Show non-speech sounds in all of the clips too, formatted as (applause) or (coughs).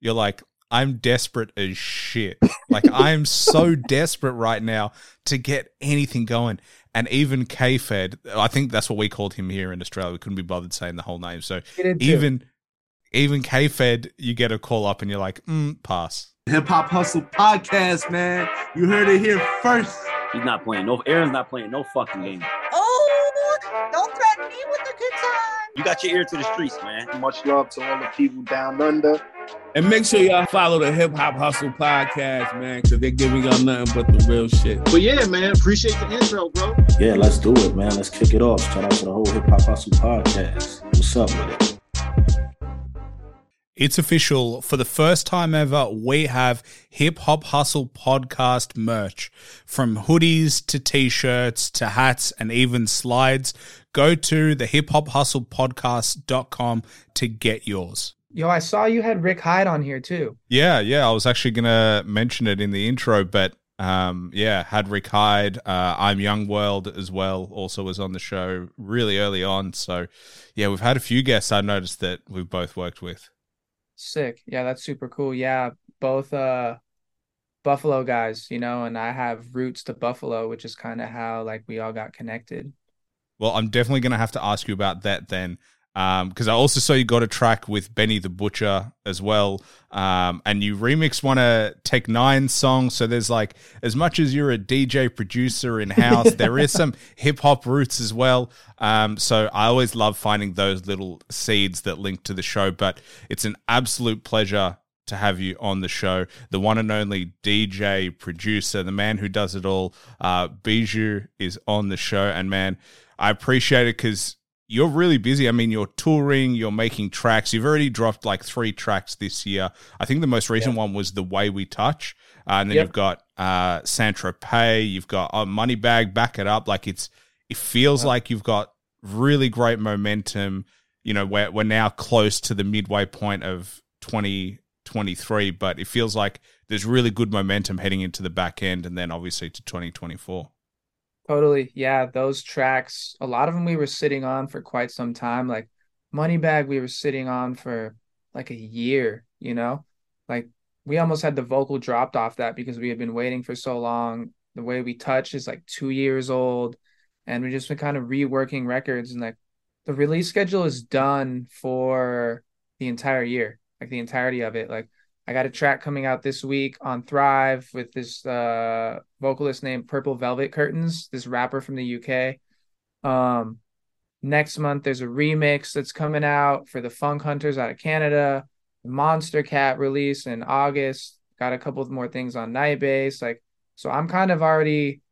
you're like, I'm desperate as shit. Like (laughs) I'm so desperate right now to get anything going. And even K-Fed, I think that's what we called him here in Australia. We couldn't be bothered saying the whole name. So even even K-Fed, you get a call up and you're like, mm, pass. Hip Hop Hustle podcast, man. You heard it here first. He's not playing. No, Aaron's not playing no fucking game. Oh, don't threaten me with a good time. You got your ear to the streets, man. Much love to all the people down under. And make sure y'all follow the Hip Hop Hustle podcast, man, because they're giving y'all nothing but the real shit. But yeah, man, appreciate the intro, bro. Yeah, let's do it, man. Let's kick it off. Shout out to the whole Hip Hop Hustle podcast. What's up with it? It's official. For the first time ever, we have Hip Hop Hustle podcast merch. From hoodies to t shirts to hats and even slides. Go to the hip hop hustle podcast.com to get yours. Yo, I saw you had Rick Hyde on here too. Yeah, yeah. I was actually going to mention it in the intro, but um, yeah, had Rick Hyde. Uh, I'm Young World as well, also was on the show really early on. So yeah, we've had a few guests I noticed that we've both worked with. Sick. Yeah, that's super cool. Yeah, both uh Buffalo guys, you know, and I have roots to Buffalo, which is kind of how like we all got connected. Well, I'm definitely going to have to ask you about that then because um, I also saw you got a track with Benny the Butcher as well, um, and you remixed one of Tech N9ne song. So there's like as much as you're a DJ producer in house, there is some (laughs) hip hop roots as well. Um, so I always love finding those little seeds that link to the show. But it's an absolute pleasure to have you on the show. The one and only DJ producer, the man who does it all. Uh, Bijou is on the show, and man, I appreciate it because you're really busy. I mean, you're touring, you're making tracks. You've already dropped like three tracks this year. I think the most recent one was The Way We Touch. Uh, and then yep. you've got uh, Pay. you've got uh, Moneybagg, Back It Up. Like it's, it feels like you've got really great momentum. You know, we're, we're now close to the midway point of 2023, but it feels like there's really good momentum heading into the back end and then obviously to 2024. Totally. Yeah, those tracks, a lot of them we were sitting on for quite some time. Like Moneybagg, we were sitting on for like a year, you know? Like we almost had the vocal dropped off that because we had been waiting for so long. The way we touch is like two years old. And we just been kind of reworking records and like the release schedule is done for the entire year, like the entirety of it. Like I got a track coming out this week on Thrive with this uh, vocalist named Purple Velvet Curtains, this rapper from the UK. Um, next month, there's a remix that's coming out for the Funk Hunters out of Canada. Monstercat release in August. Got a couple more things on Night Bass. Like, so I'm kind of already.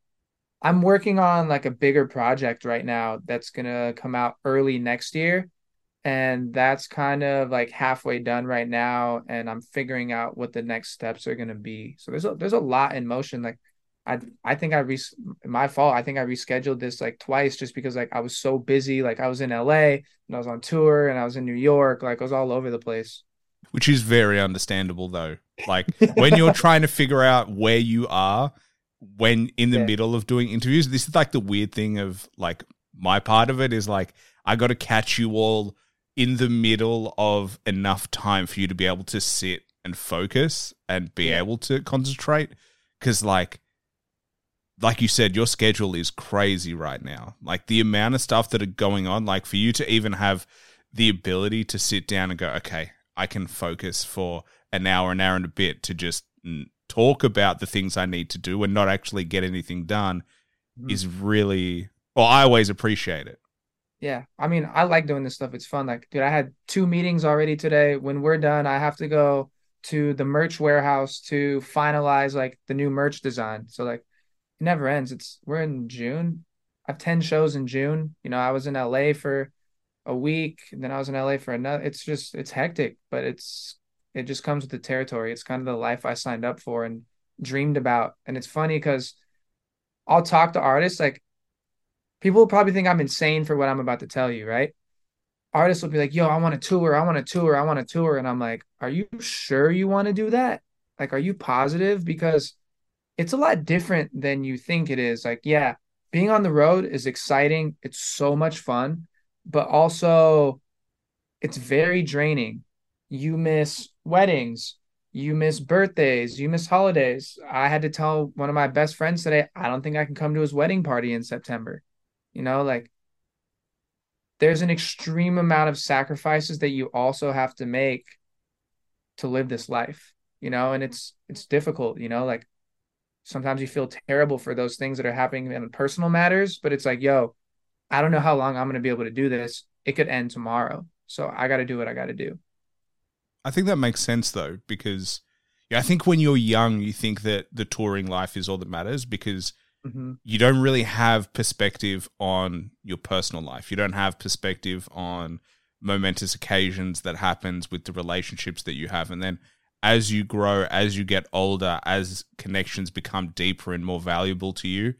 I'm working on like a bigger project right now that's gonna come out early next year and that's kind of like halfway done right now and i'm figuring out what the next steps are going to be. So there's a there's a lot in motion like i i think i re my fault i think i rescheduled this like twice just because like i was so busy like i was in la and i was on tour and i was in new york like i was all over the place. Which is very understandable though. Like (laughs) when you're trying to figure out where you are when in the yeah. middle of doing interviews this is like the weird thing of like my part of it is like i got to catch you all in the middle of enough time for you to be able to sit and focus and be yeah. able to concentrate because like like you said your schedule is crazy right now like the amount of stuff that are going on like for you to even have the ability to sit down and go okay i can focus for an hour an hour and a bit to just talk about the things i need to do and not actually get anything done mm. is really well i always appreciate it yeah, I mean, I like doing this stuff. It's fun. Like, dude, I had two meetings already today. When we're done, I have to go to the merch warehouse to finalize like the new merch design. So like, it never ends. It's we're in June. I have ten shows in June. You know, I was in LA for a week, and then I was in LA for another. It's just it's hectic, but it's it just comes with the territory. It's kind of the life I signed up for and dreamed about. And it's funny because I'll talk to artists like people will probably think I'm insane for what I'm about to tell you, right? Artists will be like, yo, I want a tour, I want a tour, I want a tour. And I'm like, are you sure you want to do that? Like, are you positive? Because it's a lot different than you think it is. Like, yeah, being on the road is exciting. It's so much fun, but also it's very draining. you miss weddings, you miss birthdays, you miss holidays. I had to tell one of my best friends today, I don't think I can come to his wedding party in September. You know, like there's an extreme amount of sacrifices that you also have to make to live this life, you know, and it's it's difficult, you know, like sometimes you feel terrible for those things that are happening in personal matters, but it's like, yo, I don't know how long I'm going to be able to do this. It could end tomorrow. So I got to do what I got to do. I think that makes sense though, because yeah, I think when you're young, you think that the touring life is all that matters because Mm-hmm. you don't really have perspective on your personal life. You don't have perspective on momentous occasions that happens with the relationships that you have. And then as you grow, as you get older, as connections become deeper and more valuable to you,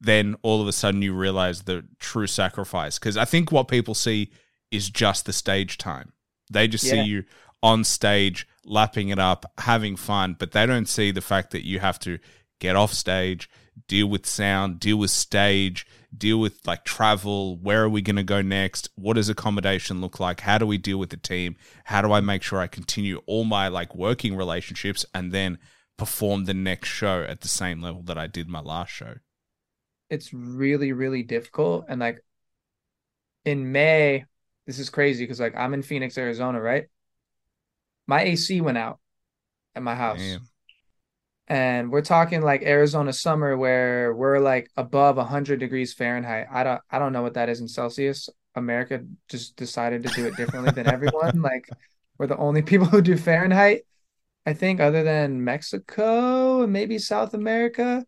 then all of a sudden you realize the true sacrifice. Because I think what people see is just the stage time. They just Yeah. see you on stage, lapping it up, having fun, but they don't see the fact that you have to get off stage, deal with sound, deal with stage, deal with like travel. Where are we going to go next? What does accommodation look like? How do we deal with the team? How do I make sure I continue all my like working relationships and then perform the next show at the same level that I did my last show? It's really, really difficult. And like in May, this is crazy because like I'm in Phoenix, Arizona, right? My AC went out at my house. Damn. And we're talking like Arizona summer where we're like above 100 degrees Fahrenheit. I don't I don't know what that is in Celsius. America just decided to do it differently than everyone. (laughs) Like we're the only (laughs) people who do Fahrenheit, I think, other than Mexico and maybe South America.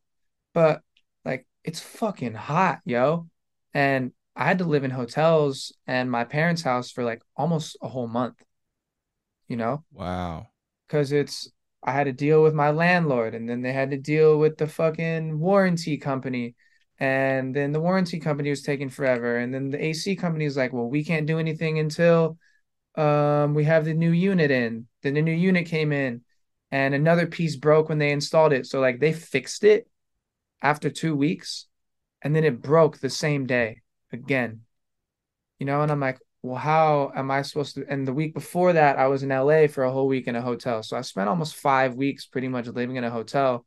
But like it's fucking hot, yo. And I had to live in hotels and my parents' house for like almost a whole month, you know? Wow. because it's I had to deal with my landlord, and then they had to deal with the fucking warranty company, and then the warranty company was taking forever, and then the AC company is like, "Well, we can't do anything until um we have the new unit in." Then the new unit came in, and another piece broke when they installed it, so like they fixed it after two weeks, and then it broke the same day again, you know, and I'm like, well, how am I supposed to? And the week before that, I was in LA for a whole week in a hotel. So I spent almost five weeks pretty much living in a hotel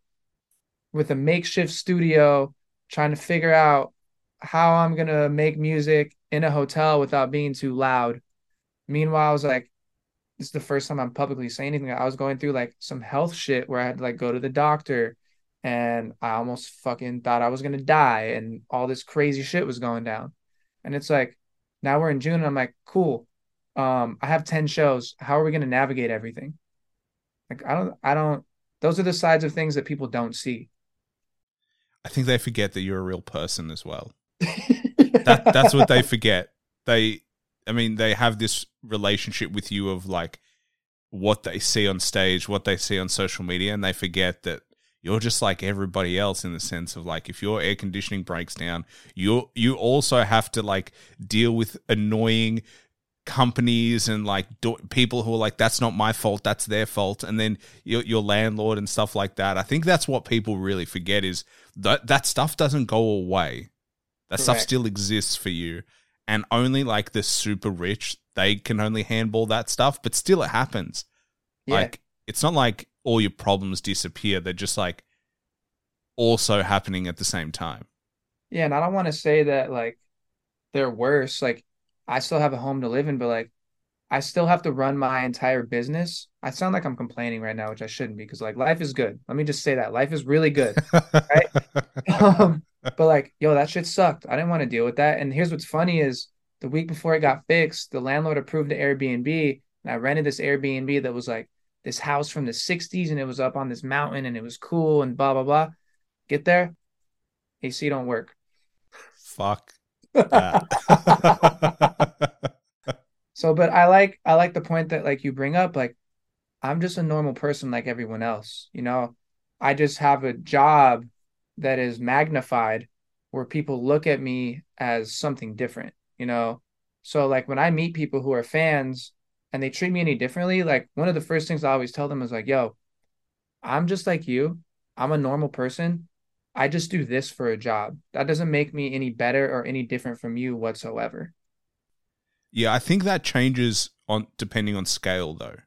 with a makeshift studio, trying to figure out how I'm going to make music in a hotel without being too loud. Meanwhile, I was like, this is the first time I'm publicly saying anything. I was going through like some health shit where I had to like go to the doctor and I almost fucking thought I was going to die and all this crazy shit was going down. And it's like, now we're in June and I'm like, cool. Um, I have 10 shows. How are we going to navigate everything? Like, I don't, I don't, those are the sides of things that people don't see. I think they forget that you're a real person as well. (laughs) that that's what they forget. They I mean, they have this relationship with you of like what they see on stage, what they see on social media, and they forget that you're just like everybody else in the sense of like if your air conditioning breaks down, you you also have to like deal with annoying companies and like do, people who are like that's not my fault that's their fault and then your, your landlord and stuff like that. I think that's what people really forget is that that stuff doesn't go away. That stuff still exists for you. And only like the super rich they can only handball that stuff but still it happens. Yeah. like it's not like all your problems disappear they're just like also happening at the same time Yeah, and I don't want to say that like they're worse. Like I still have a home to live in, but like I still have to run my entire business. I sound like I'm complaining right now, which I shouldn't be because like life is good. Let me just say that life is really good. (laughs) um, but like, yo, that shit sucked. I didn't want to deal with that. And here's what's funny is the week before it got fixed, the landlord approved the Airbnb, and I rented this Airbnb that was like this house from the 60s and it was up on this mountain and it was cool and blah blah blah. Get there, AC don't work. fuck (laughs) (laughs) So, but I like I like the point that like you bring up, like I'm just a normal person like everyone else, you know. I just have a job that is magnified where people look at me as something different, you know. So like when I meet people who are fans and they treat me any differently, like one of the first things I always tell them is like, yo, I'm just like you. I'm a normal person. I just do this for a job. That doesn't make me any better or any different from you whatsoever. Yeah, I think that changes on depending on scale though.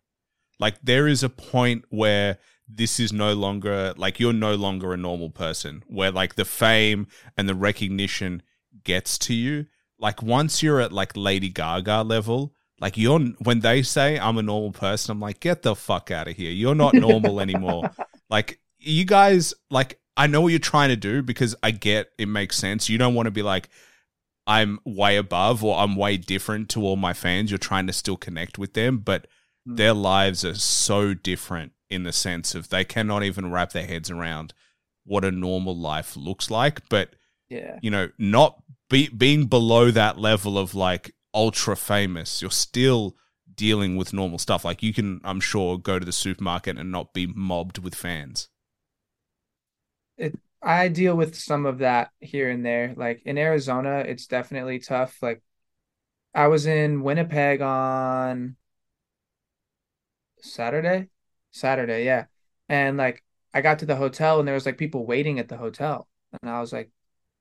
Like there is a point where this is no longer like you're no longer a normal person where like the fame and the recognition gets to you. Like once you're at like Lady Gaga level, like you're when they say I'm a normal person, I'm like get the fuck out of here. You're not normal anymore. (laughs) Like you guys like I know what you're trying to do because I get it makes sense. You don't want to be like I'm way above or I'm way different to all my fans. You're trying to still connect with them, but Mm. their lives are so different in the sense of they cannot even wrap their heads around what a normal life looks like. But Yeah. you know, not be, being below that level of like ultra famous, you're still dealing with normal stuff. Like you can, I'm sure, go to the supermarket and not be mobbed with fans. It, I deal with some of that here and there. Like in Arizona, it's definitely tough. Like I was in Winnipeg on Saturday. Saturday, yeah. And like I got to the hotel and there was like people waiting at the hotel. And I was like,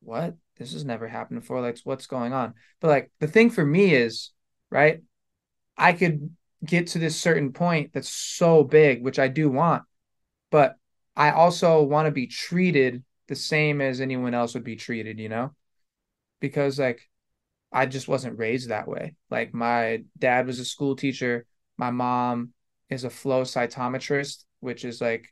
what? This has never happened before. Like, what's going on? But like the thing for me is, right? I could get to this certain point that's so big, which I do want, but I also want to be treated the same as anyone else would be treated, you know? Because like I just wasn't raised that way. Like my dad was a school teacher, my mom is a flow cytometrist, which is like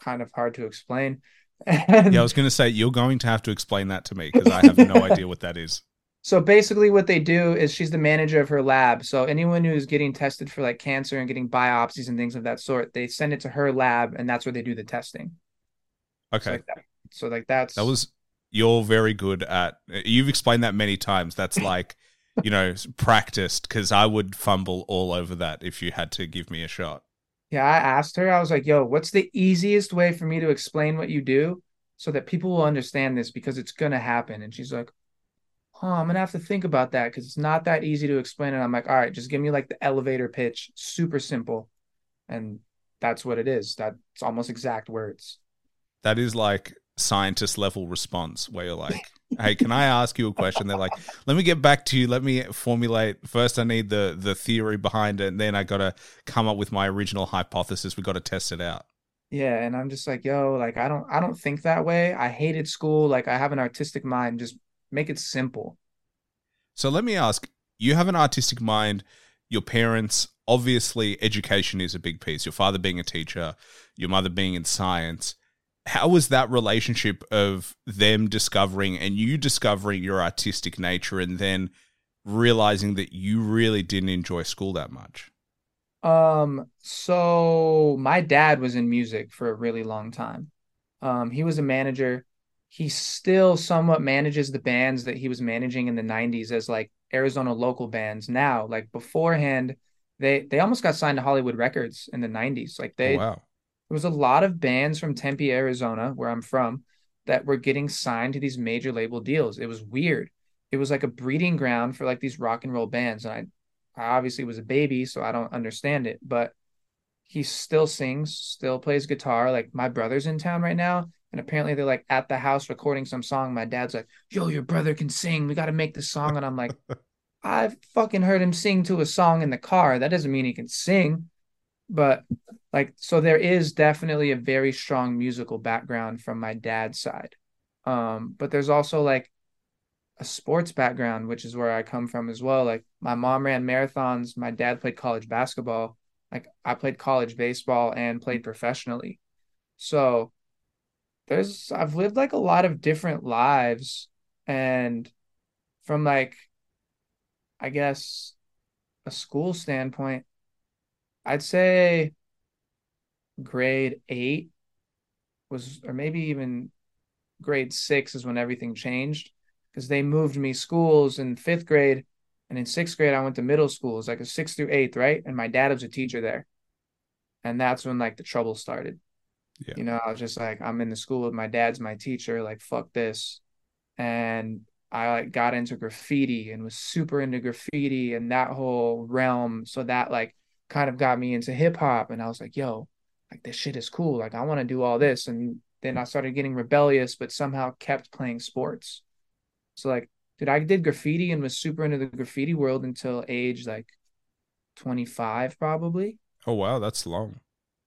kind of hard to explain. And Yeah, I was going to say you're going to have to explain that to me because I have no (laughs) idea what that is. So basically, what they do is she's the manager of her lab. So anyone who's getting tested for like cancer and getting biopsies and things of that sort, they send it to her lab, and that's where they do the testing. So Okay, like that. So like that's that was you're very good at. Eh, you've explained that many times. That's (laughs) like you know practiced because I would fumble all over that if you had to give me a shot. Yeah. I asked her. I was like, "Yo, what's the easiest way for me to explain what you do so that people will understand this because it's gonna happen?" And she's like, "Oh, I'm gonna have to think about that because it's not that easy to explain." And I'm like, "All right, just give me like the elevator pitch, super simple," and that's what it is. That's almost exact words. that is like scientist level response where you're like hey can i ask you a question they're like let me get back to you let me formulate first i need the the theory behind it and then i gotta come up with my original hypothesis we gotta test it out Yeah, and I'm just like, yo, like I don't I don't think that way. I hated school. Like I have an artistic mind. Just make it simple. so let me ask you have an artistic mind your parents obviously education is a big piece your father being a teacher your mother being in science how was that relationship of them discovering and you discovering your artistic nature and then realizing that you really didn't enjoy school that much Um, so my dad was in music for a really long time. Um, he was a manager. He still somewhat manages the bands that he was managing in the 90s as like Arizona local bands now. Like beforehand, they they almost got signed to Hollywood Records in the 90s. Like they oh, wow there was a lot of bands from Tempe, Arizona, where I'm from, that were getting signed to these major label deals. It was weird. It was like a breeding ground for like these rock and roll bands. And I, I obviously was a baby, so I don't understand it. But he still sings, still plays guitar. Like my brother's in town right now, and apparently they're like at the house recording some song. My dad's like, "Yo, your brother can sing. We got to make this song." And I'm like, (laughs) "I've fucking heard him sing to a song in the car. That doesn't mean he can sing." But like so there is definitely a very strong musical background from my dad's side. Um but there's also like a sports background which is where i come from as well. Like my mom ran marathons my dad played college basketball. Like i played college baseball and played professionally. So there's i've lived like a lot of different lives and from like i guess a school standpoint i'd say grade eight was, or maybe even grade six is when everything changed because they moved me schools in fifth grade. And in sixth grade, I went to middle school. It was like a sixth through eighth, right? And my dad was a teacher there. And that's when like the trouble started. Yeah. You know, I was just like, I'm in the school with my dad's my teacher, like, fuck this. And I like got into graffiti and was super into graffiti and that whole realm. So that like kind of got me into hip hop. And I was like, yo, like this shit is cool. Like I want to do all this. And then I started getting rebellious, but somehow kept playing sports. So like dude, I did graffiti and was super into the graffiti world until age like 25 probably. Oh wow, that's long.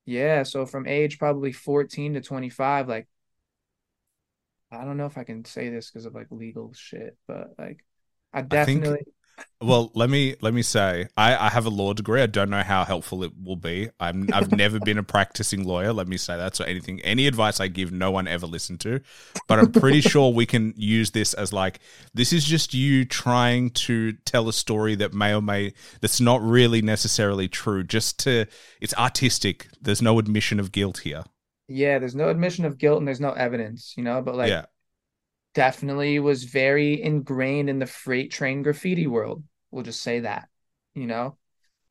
Yeah, so from age probably 14 to 25, like I don't know if I can say this because of like legal shit, but like I I think- definitely Well, let me let me say, I, I have a law degree. I don't know how helpful it will be. I'm I've never been a practicing lawyer. Let me say that. So anything, any advice I give, no one ever listened to. But I'm pretty (laughs) sure we can use this as like this is just you trying to tell a story that may or may that's not really necessarily true. Just to it's artistic. There's no admission of guilt here. yeah, there's no admission of guilt and there's no evidence, you know, but like yeah, definitely was very ingrained in the freight train graffiti world. We'll just say that, you know,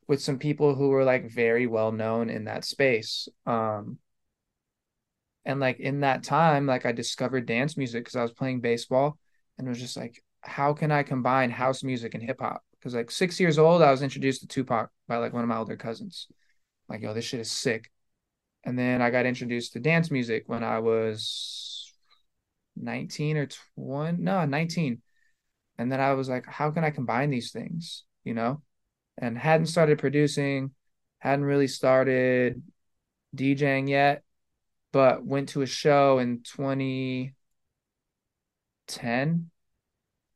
with some people who were like very well known in that space. Um, and like in that time, like I discovered dance music because I was playing baseball and was just like, how can I combine house music and hip hop? Because like six years old, I was introduced to Tupac by like one of my older cousins. Like, yo, this shit is sick. And then I got introduced to dance music when I was 19 or 20 no 19 and then i was like how can i combine these things you know? And hadn't started producing hadn't really started djing yet but went to a show in 2010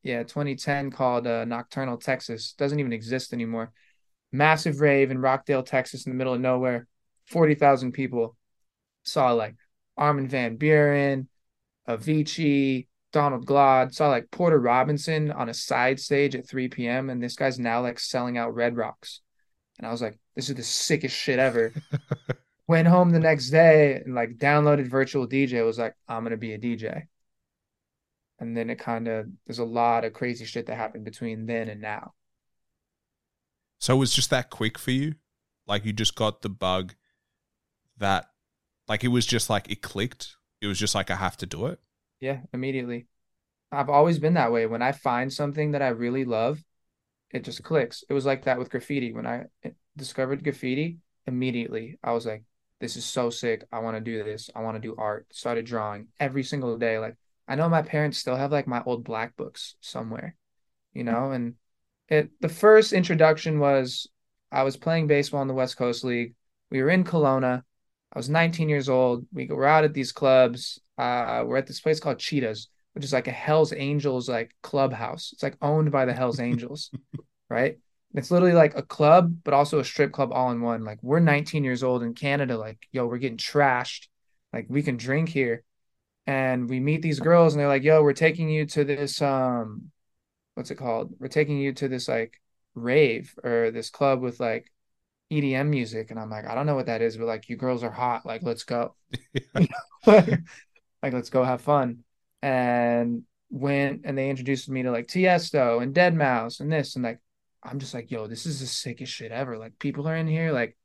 yeah 2010 called uh, nocturnal texas. Doesn't even exist anymore. Massive rave in rockdale texas in the middle of nowhere. 40,000 people saw like armin van buuren Avicii, Donald Glaude, saw like Porter Robinson on a side stage at 3 p.m. And this guy's now like selling out Red Rocks. And I was like, this is the sickest shit ever. (laughs) Went home the next day and like downloaded Virtual DJ, was like, I'm gonna be a DJ. And then it kind of there's a lot of crazy shit that happened between then and now. So it was just that quick for you? Like you just got the bug that like it was just like it clicked. It was just like I have to do it. Yeah, immediately. I've always been that way. When I find something that I really love, it just clicks. It was like that with graffiti. When I eh, discovered graffiti, immediately I was like, this is so sick. I want to do this. I want to do art. Started drawing every single day. Like I know my parents still have like my old black books somewhere, you know, and it the first introduction was I was playing baseball in the West Coast League. We were in Kelowna. I was 19 years old. We were out at these clubs. Uh, we're at this place called Cheetahs, which is like a Hell's Angels like clubhouse. It's like owned by the Hell's Angels, (laughs) right? It's literally like a club, but also a strip club all in one. Like we're 19 years old in Canada. Like, yo, we're getting trashed. Like we can drink here. And we meet these girls and they're like, yo, we're taking you to this um what's it called? We're taking you to this like rave or this club with like EDM music. And I'm like, I don't know what that is, but like you girls are hot. Like, let's go. (laughs) (laughs) (laughs) like, let's go have fun. And went and they introduced me to like Tiesto and Deadmau5 and this and like I'm just like, yo, this is the sickest shit ever. Like people are in here. Like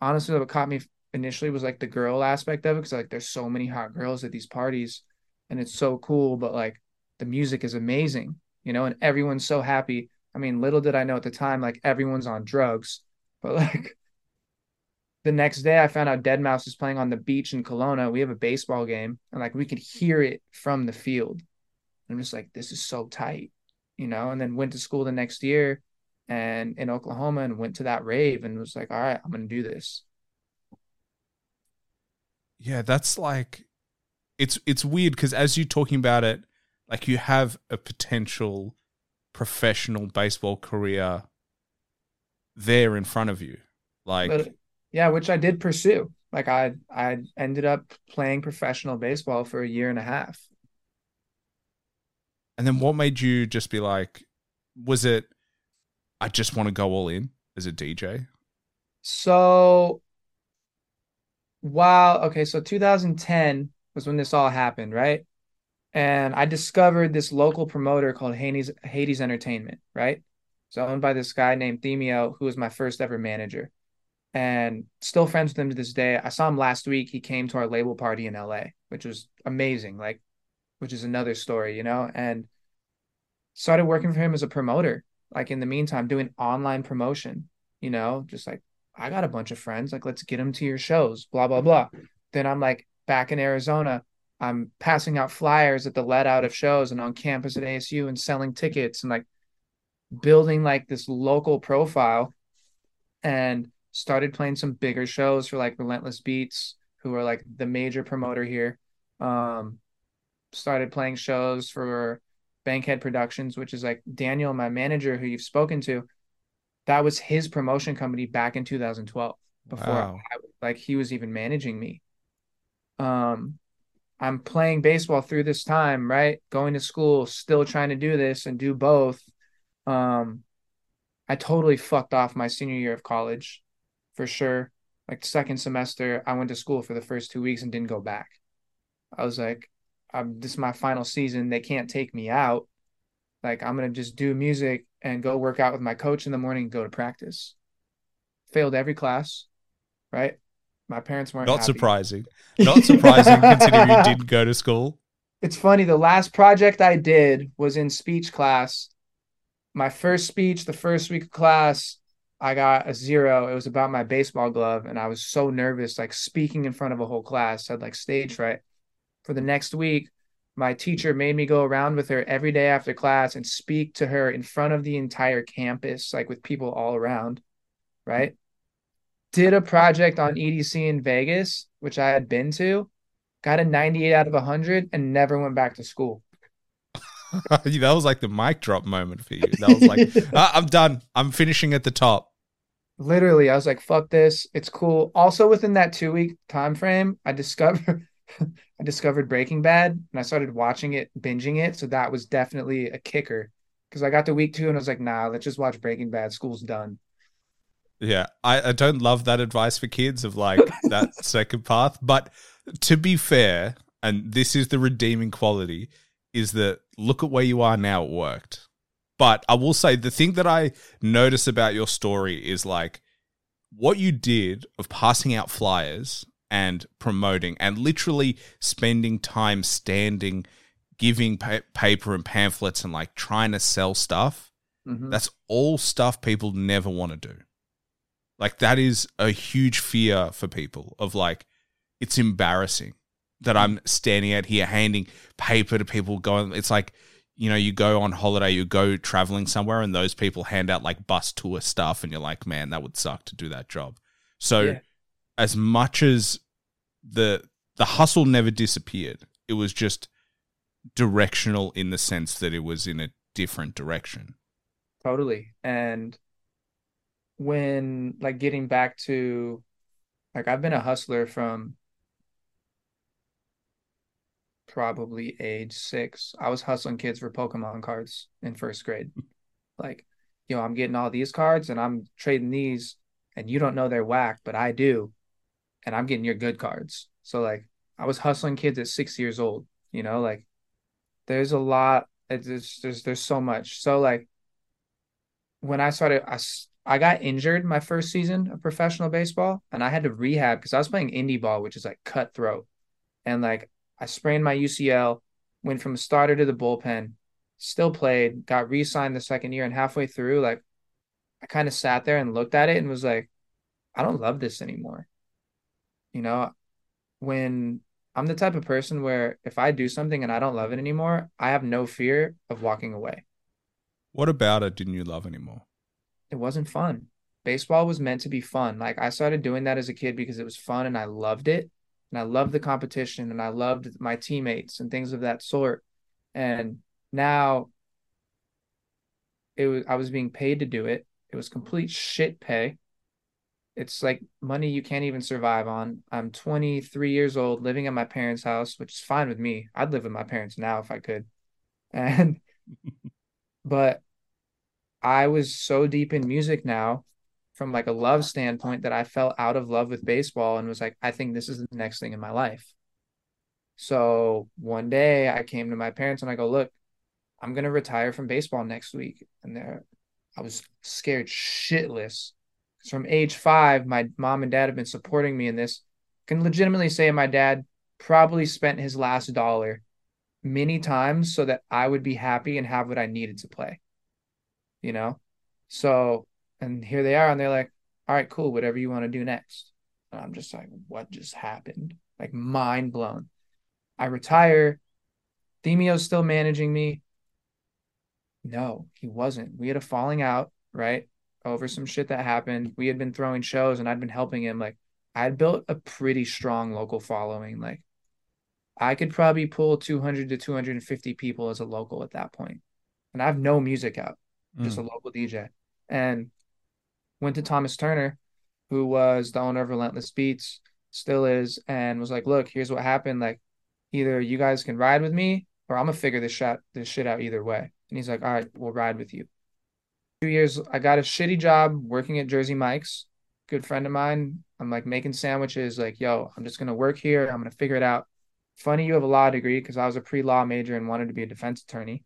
honestly, what caught me initially was like the girl aspect of it because like there's so many hot girls at these parties and it's so cool, but like the music is amazing, you know, and everyone's so happy. I mean, little did I know at the time, like everyone's on drugs, but like the next day I found out Deadmau5 is playing on the beach in Kelowna. We have a baseball game and like we could hear it from the field. I'm just like, this is so tight, you know, and then went to school the next year and in Oklahoma and went to that rave and was like, all right, I'm going to do this. Yeah, that's like it's it's weird because as you're talking about it, like you have a potential professional baseball career there in front of you. Like But yeah, which I did pursue. Like I I ended up playing professional baseball for a year and a half. and then what made you just be like was it I just want to go all in as a DJ? So wow, okay, so 2010 was when this all happened, right? And I discovered this local promoter called Hades Hades Entertainment, right? It's owned by this guy named Themio, who was my first ever manager. And still friends with him to this day. I saw him last week. He came to our label party in LA, which was amazing, like which is another story, you know, and started working for him as a promoter, like in the meantime, doing online promotion, you know, just like I got a bunch of friends, like let's get them to your shows, blah blah blah. Then I'm like back in Arizona, I'm passing out flyers at the let out of shows and on campus at ASU and selling tickets and like building like this local profile and started playing some bigger shows for like Relentless Beats, who are like the major promoter here. Um, started playing shows for Bankhead Productions, which is like Daniel, my manager, who you've spoken to. That was his promotion company back in 2012 before Wow. I, like he was even managing me. Um, I'm playing baseball through this time, right? Going to school, still trying to do this and do both. Um, I totally fucked off my senior year of college for sure. Like second semester, I went to school for the first two weeks and didn't go back. I was like, I'm, this is my final season. They can't take me out. Like, I'm going to just do music and go work out with my coach in the morning and go to practice. Failed every class, right? My parents weren't Not happy. surprising. Not surprising considering you didn't go to school. (laughs) It's funny. The last project I did was in speech class. My first speech, the first week of class, I got a zero. It was about my baseball glove, and I was so nervous, like speaking in front of a whole class. I had like stage fright. For the next week, my teacher made me go around with her every day after class and speak to her in front of the entire campus, like with people all around, right? Did a project on EDC in Vegas, which I had been to, got a 98 out of 100 and never went back to school. (laughs) that was like the mic drop moment for you. That was like, (laughs) "Ah, I'm done. I'm finishing at the top. Literally, I was like, fuck this. It's cool. Also within that 2 week time frame, I discovered (laughs) I discovered Breaking Bad and I started watching it, binging it, so that was definitely a kicker cuz I got to week 2 and I was like, nah, let's just watch Breaking Bad. School's done. Yeah, I, I don't love that advice for kids of like that second path. But to be fair, and this is the redeeming quality, is that look at where you are now. It worked. But I will say the thing that I notice about your story is like what you did of passing out flyers and promoting and literally spending time standing, giving pa- paper and pamphlets and like trying to sell stuff. Mhm. That's all stuff people never want to do. Like that is a huge fear for people of like it's embarrassing that I'm standing out here handing paper to people going it's like you know you go on holiday you go traveling somewhere and those people hand out like bus tour stuff and you're like man that would suck to do that job. So Yeah. as much as the the hustle never disappeared it was just directional in the sense that it was in a different direction. Totally. And when like getting back to like I've been a hustler from probably age six. I was hustling kids for Pokemon cards in first grade. Like, you know, I'm getting all these cards and I'm trading these, and you don't know they're whack, but I do. And I'm getting your good cards. So like I was hustling kids at six years old, you know, like there's a lot, it's, there's there's so much. So like when I started, I I got injured my first season of professional baseball and I had to rehab because I was playing indie ball, which is like cutthroat. And like I sprained my UCL, went from starter to the bullpen, still played, got re signed the second year. And halfway through, like I kind of sat there and looked at it and was like, I don't love this anymore. You know, when I'm the type of person where if I do something and I don't love it anymore, I have no fear of walking away. What about it didn't you love anymore? it wasn't fun. Baseball was meant to be fun. Like I started doing that as a kid because it was fun and I loved it. And I loved the competition and I loved my teammates and things of that sort. And now it was I was being paid to do it. It was complete shit pay. It's like money you can't even survive on. I'm 23 years old, living at my parents' house, which is fine with me. I'd live with my parents now if I could. (laughs) And (laughs) but I was so deep in music now from like a love standpoint that I fell out of love with baseball and was like, I think this is the next thing in my life. So one day I came to my parents and I go, look, I'm gonna retire from baseball next week. And there I was scared shitless. From age five, my mom and dad have been supporting me in this. Can legitimately say my dad probably spent his last dollar many times so that I would be happy and have what I needed to play you know? So, and here they are, and they're like, all right, cool, whatever you want to do next. And I'm just like, what just happened? Like, mind blown. I retire. Themio's still managing me. No, he wasn't. We had a falling out, right? Over some shit that happened. We had been throwing shows and I'd been helping him. Like, I'd built a pretty strong local following. Like, I could probably pull 200 to 250 people as a local at that. And I have no music out, just mm. a local DJ. And went to Thomas Turner, who was the owner of Relentless Beats, still is, and was like, look, here's what happened. Like, either you guys can ride with me or I'm gonna figure this shit this shit out either way. And he's like, all right, we'll ride with you. Two years, I got a shitty job working at Jersey Mike's. Good friend of mine. I'm like making sandwiches. Like, yo, I'm just gonna work here. I'm gonna figure it out. Funny, you have a law degree because I was a pre-law major and wanted to be a defense attorney.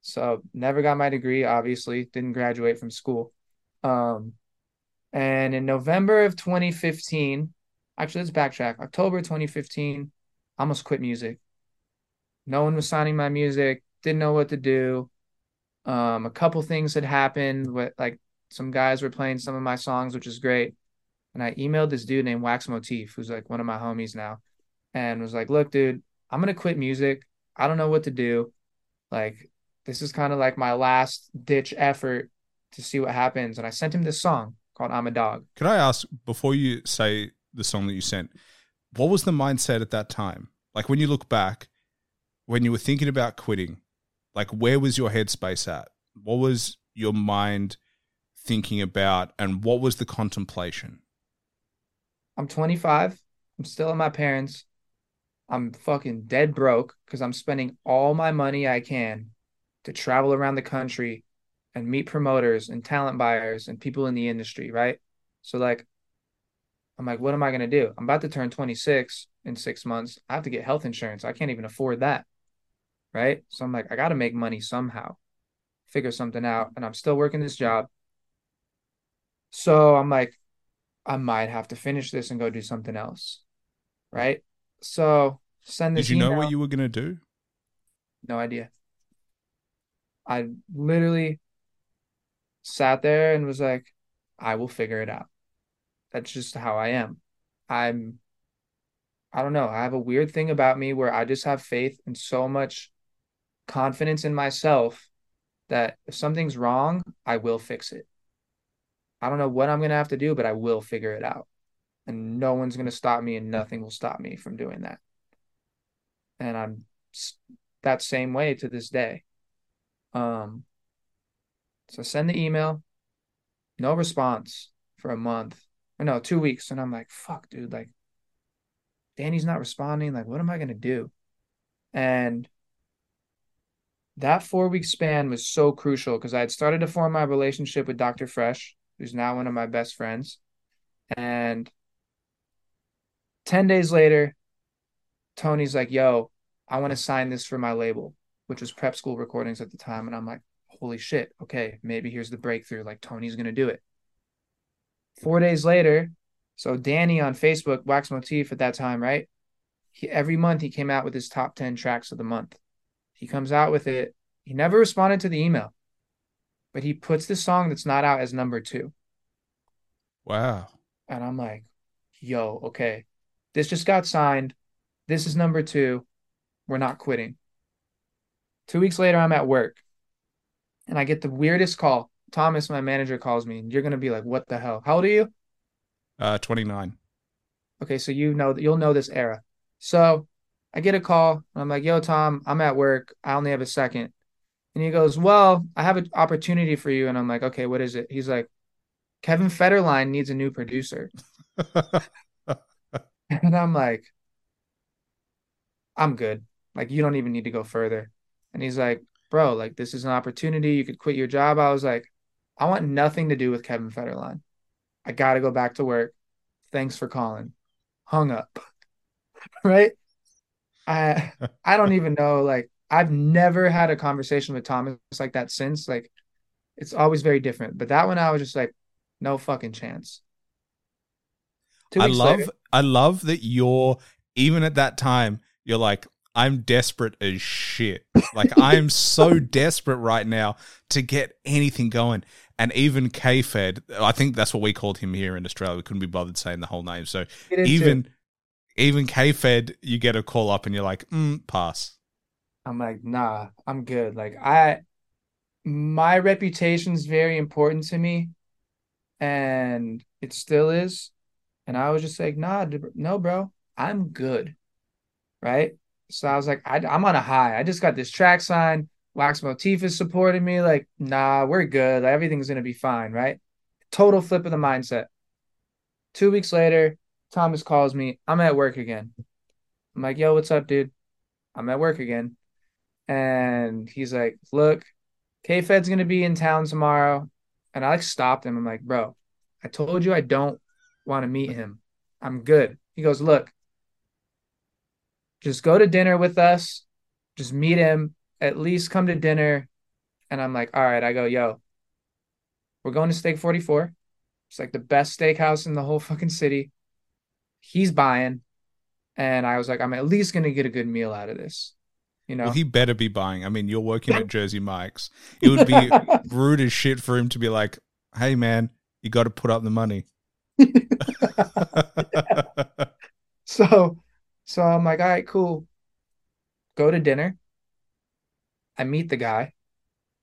So never got my degree. Obviously, didn't graduate from school. Um, and in November of 2015, actually, let's backtrack. October 2015, I almost quit music. No one was signing my music. Didn't know what to do. Um, a couple things had happened. With like some guys were playing some of my songs, which is great. And I emailed this dude named Wax Motif, who's like one of my homies now, and was like, "Look, dude, I'm gonna quit music. I don't know what to do. Like, this is kind of like my last ditch effort to see what happens." And I sent him this song called "I'm a Dog." Can I ask before you say the song that you sent, what was the mindset at that time? Like when you look back, when you were thinking about quitting, like where was your headspace at? What was your mind thinking about, and what was the contemplation? I'm 25. I'm still at my parents. I'm fucking dead broke because I'm spending all my money I can to travel around the country and meet promoters and talent buyers and people in the industry, right? So like I'm like, what am I gonna do? I'm about to turn 26 in six months. I have to get health insurance. I can't even afford that. Right. So I'm like, I gotta make money somehow, figure something out. And I'm still working this job. So I'm like, I might have to finish this and go do something else. Right. So send this Did you know email. what you were going to do? No idea. I literally sat there and was like, I will figure it out. That's just how I am. I'm, I don't know. I have a weird thing about me where I just have faith and so much confidence in myself that if something's wrong, I will fix it. I don't know what I'm going to have to do, but I will figure it out. And no one's going to stop me and nothing will stop me from doing that. And I'm that same way to this day. Um, so send the email, no response for a month, or no, two weeks, and I'm like, "Fuck, dude! Like, Danny's not responding. Like, what am I gonna do?" And that four week span was so crucial because I had started to form my relationship with Dr. Fresch, who's now one of my best friends, and ten days later, Tony's like, "Yo, I want to sign this for my label." which was Prep School Recordings at the time. And I'm like, holy shit, okay, maybe here's the breakthrough. Like Tony's gonna do it. Four days later, so Danny on Facebook, Wax Motif at that time, right? He every month he came out with his top 10 tracks of the month. He comes out with it. He never responded to the email, but he puts the song that's not out as number two. Wow. And I'm like, yo, okay, this just got signed. This is number two. We're not quitting. Two weeks later, I'm at work and I get the weirdest call. Thomas, my manager, calls me, and you're gonna be like, "What the hell? How old are you?" Uh, 29. Okay, so you know you'll know this era. So I get a call. And I'm like, "Yo, Tom, I'm at work. I only have a second. And he goes, "Well, I have an opportunity for you." And I'm like, "Okay, what is it?" He's like, "Kevin Federline needs a new producer." (laughs) (laughs) And I'm like, "I'm good. Like, you don't even need to go further." And he's like, "Bro, like this is an opportunity. You could quit your job." I was like, "I want nothing to do with Kevin Federline. I got to go back to work. Thanks for calling." Hung up. (laughs) right? I I don't even know like I've never had a conversation with Thomas like that since like it's always very different. But that one I was just like no fucking chance. I love later- I love that you're even at that time you're like I'm desperate as shit. Like I'm so desperate right now to get anything going. And even K-Fed, I think that's what we called him here in Australia. We couldn't be bothered saying the whole name. So even even K Fed, you get a call up and you're like, mm, pass. I'm like, nah, I'm good. Like I my reputation's very important to me and it still is. And I was just like, nah, no, bro, I'm good. Right. So I was like, I, I'm on a high. I just got this track signed. Wax Motif is supporting me. Like, nah, we're good. Everything's to be fine. Right. Total flip of the mindset. Two weeks later, Thomas calls me. I'm at work again. I'm like, yo, what's up, dude? I'm at work again. And he's like, look, K Fed's to be in town tomorrow. And I like stopped him. I'm like, bro, I told you I don't want to meet him. I'm good. He goes, look, just go to dinner with us. Just meet him. At least come to dinner. And I'm like, all right. I go, yo, we're going to Steak 44. It's like the best steakhouse in the whole (laughs) fucking city. He's buying. And I was like, I'm at least going to get a good meal out of this. You know? Well, he better be buying. I mean, you're working at Jersey Mike's. It would be (laughs) rude as shit for him to be like, hey, man, you got to put up the money. (laughs) so, so I'm like, all right, cool. Go to dinner. I meet the guy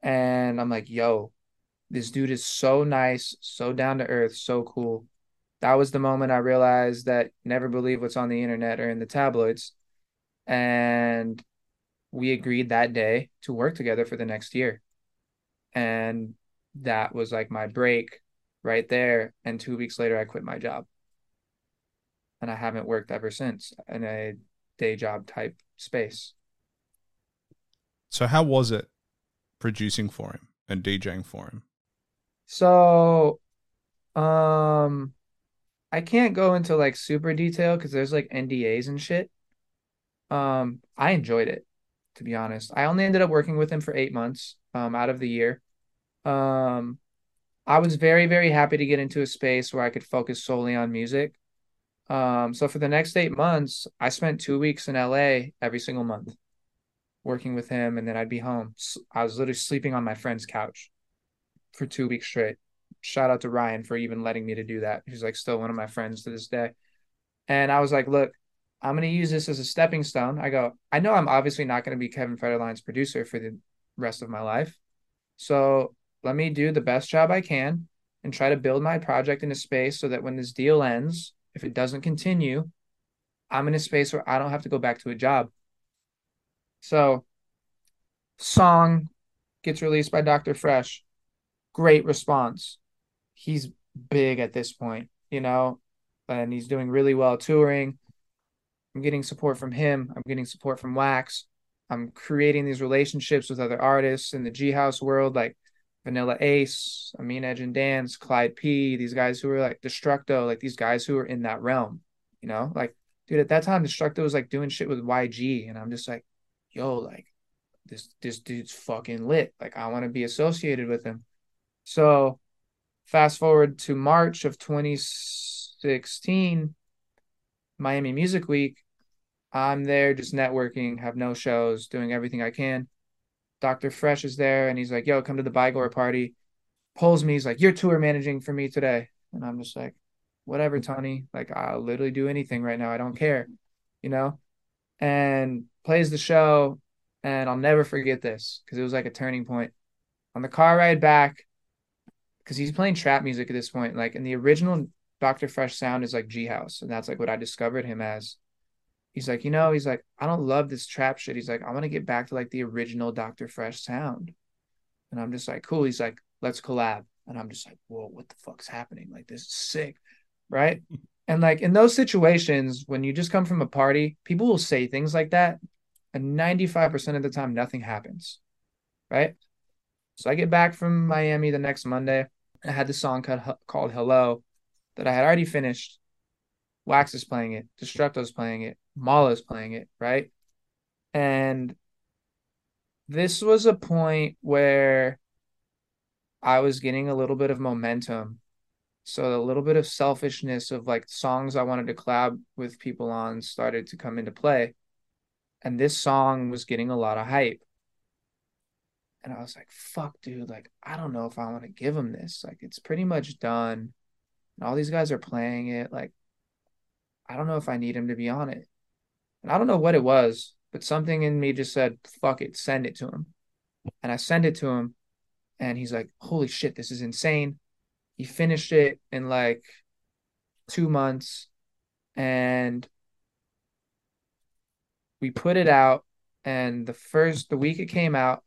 and I'm like, yo, this dude is so nice, so down to earth, so cool. That was the moment I realized that never believe what's on the internet or in the tabloids. And we agreed that day to work together for the next year. And that was like my break right there. And two weeks later, I quit my job. And I haven't worked ever since in a day job type space. so, how was it producing for him and DJing for him? So, um, I can't go into like super detail because there's like NDAs and shit. Um, I enjoyed it, to be honest. I only ended up working with him for eight months, um, out of the year. Um, I was very, very happy to get into a space where I could focus solely on music. Um, so for the next eight months, I spent two weeks in LA every single month working with him, and then I'd be home. I was literally sleeping on my friend's couch for two weeks straight. Shout out to Ryan for even letting me to do that. He's like still one of my friends to this day. And I was like, look, I'm gonna use this as a stepping stone. I go, I know I'm obviously not gonna be Kevin Federline's producer for the rest of my life. So let me do the best job I can and try to build my project in a space so that when this deal ends, if it doesn't continue, I'm in a space where I don't have to go back to a job. So, song gets released by Dr. Fresch. Great response. He's big at this point, you know, and he's doing really well touring. I'm getting support from him. I'm getting support from Wax. I'm creating these relationships with other artists in the G House world, like Vanilla Ace, Amine Edge and Dance, Clyde P, these guys who are like Destructo, like these guys who are in that realm, you know? Like, dude, at that time, Destructo was like doing shit with YG, and I'm just like, yo, like, this this dude's fucking lit. Like, I want to be associated with him. So, fast forward to March of 2016, Miami Music Week. I'm there just networking, have no shows, doing everything I can. Dr. Fresch is there and he's like, yo, come to the Bygore party. Pulls me, he's like, you're tour managing for me today. And I'm just like, whatever, Tony. Like, I'll literally do anything right now. I don't care, you know? And plays the show. And I'll never forget this because it was like a turning point. On the car ride back, because he's playing trap music at this point, like in the original Dr. Fresch sound is like G House. And that's like what I discovered him as he's like, you know, he's like, I don't love this trap shit. He's like, I want to get back to like the original Dr. Fresch sound. And I'm just like, cool. He's like, let's collab. And I'm just like, whoa, what the fuck's happening? Like, this is sick. Right. (laughs) and like in those situations, when you just come from a party, people will say things like that. And 95% of the time, nothing happens. Right. So I get back from Miami the next Monday. I had the song called, called Hello that I had already finished. Wax is playing it, Destructo's playing it, Malaa's playing it, right? And this was a point where I was getting a little bit of momentum. So a little bit of selfishness of like songs I wanted to collab with people on started to come into play. And this song was getting a lot of hype. And I was like, fuck, dude, like, I don't know if I want to give him this. Like, it's pretty much done. And all these guys are playing it. Like, I don't know if I need him to be on it. And I don't know what it was, but something in me just said, fuck it, send it to him. And I send it to him, and he's like, holy shit, this is insane. He finished it in like two months, and we put it out. And the first, the week it came out,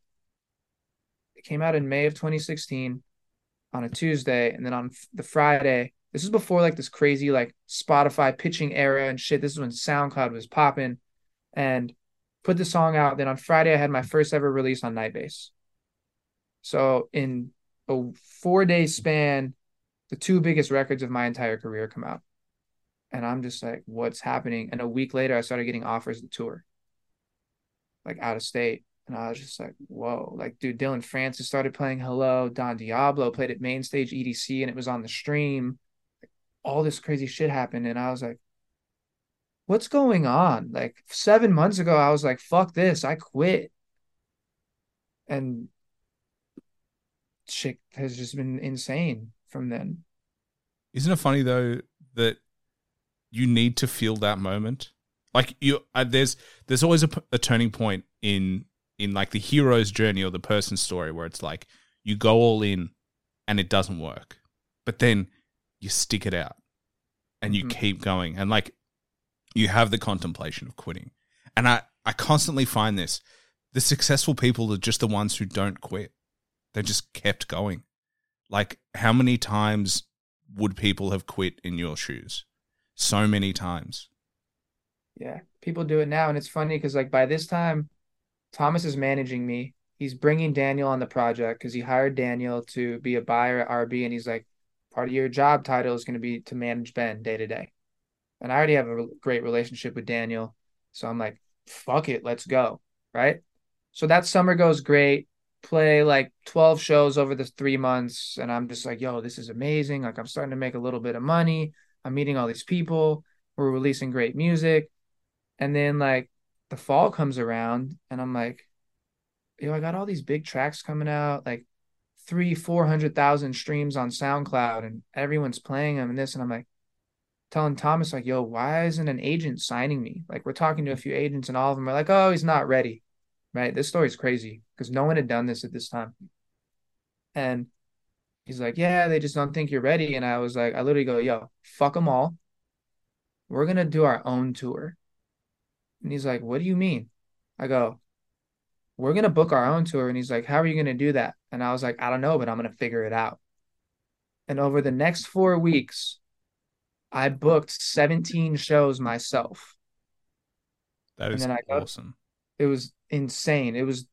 it came out in May of 2016 on a Tuesday. And then on the Friday, this is before like this crazy like Spotify pitching era and shit. This is when SoundCloud was popping and put the song out. Then on Friday, I had my first ever release on Night Bass. So in a four day span, the two biggest records of my entire career come out. And I'm just like, what's happening? And a week later, I started getting offers to tour, like out of state. And I was just like, whoa, like, dude, Dillon Francis started playing Hello. Don Diablo played at Main Stage EDC and it was on the stream. All this crazy shit happened. And I was like, what's going on? Like, seven months ago, I was like, fuck this. I quit. And shit has just been insane from then. Isn't it funny though that you need to feel that moment? Like you, uh, there's there's always a turning point in in like the hero's journey or the person's story where it's like you go all in and it doesn't work, but then you stick it out and you Mhm. keep going and like you have the contemplation of quitting. And I I constantly find this the successful people are just the ones who don't quit. They just kept going. Like how many times would people have quit in your shoes? So many times. Yeah, people do it now, and it's funny because like by this time, Thomas is managing me. He's bringing Daniel on the project because he hired Daniel to be a buyer at RB, and he's like, part of your job title is going to be to manage Ben day to day. And I already have a great relationship with Daniel, so I'm like, fuck it, let's go, right? So that summer goes great. Play like 12 shows over the three months, and I'm just like, yo, this is amazing. Like I'm starting to make a little bit of money. I'm meeting all these people. We're releasing great music. And then like the fall comes around and I'm like, yo, I got all these big tracks coming out, like three, four hundred thousand streams on SoundCloud, and everyone's playing them and this. And I'm like telling Thomas, like, yo, why isn't an agent signing me? Like we're talking to a few agents and all of them are like, oh, he's not ready. Right. This story's crazy because no one had done this at this time. And he's like, yeah, they just don't think you're ready. And I was like, I literally go, yo, fuck them all. We're gonna do our own tour. And he's like, What do you mean? I go, We're going to book our own tour. And he's like, How are you going to do that? And I was like, I don't know, but I'm going to figure it out. And over the next four weeks, I booked 17 shows myself. That is got- awesome. It was insane. It was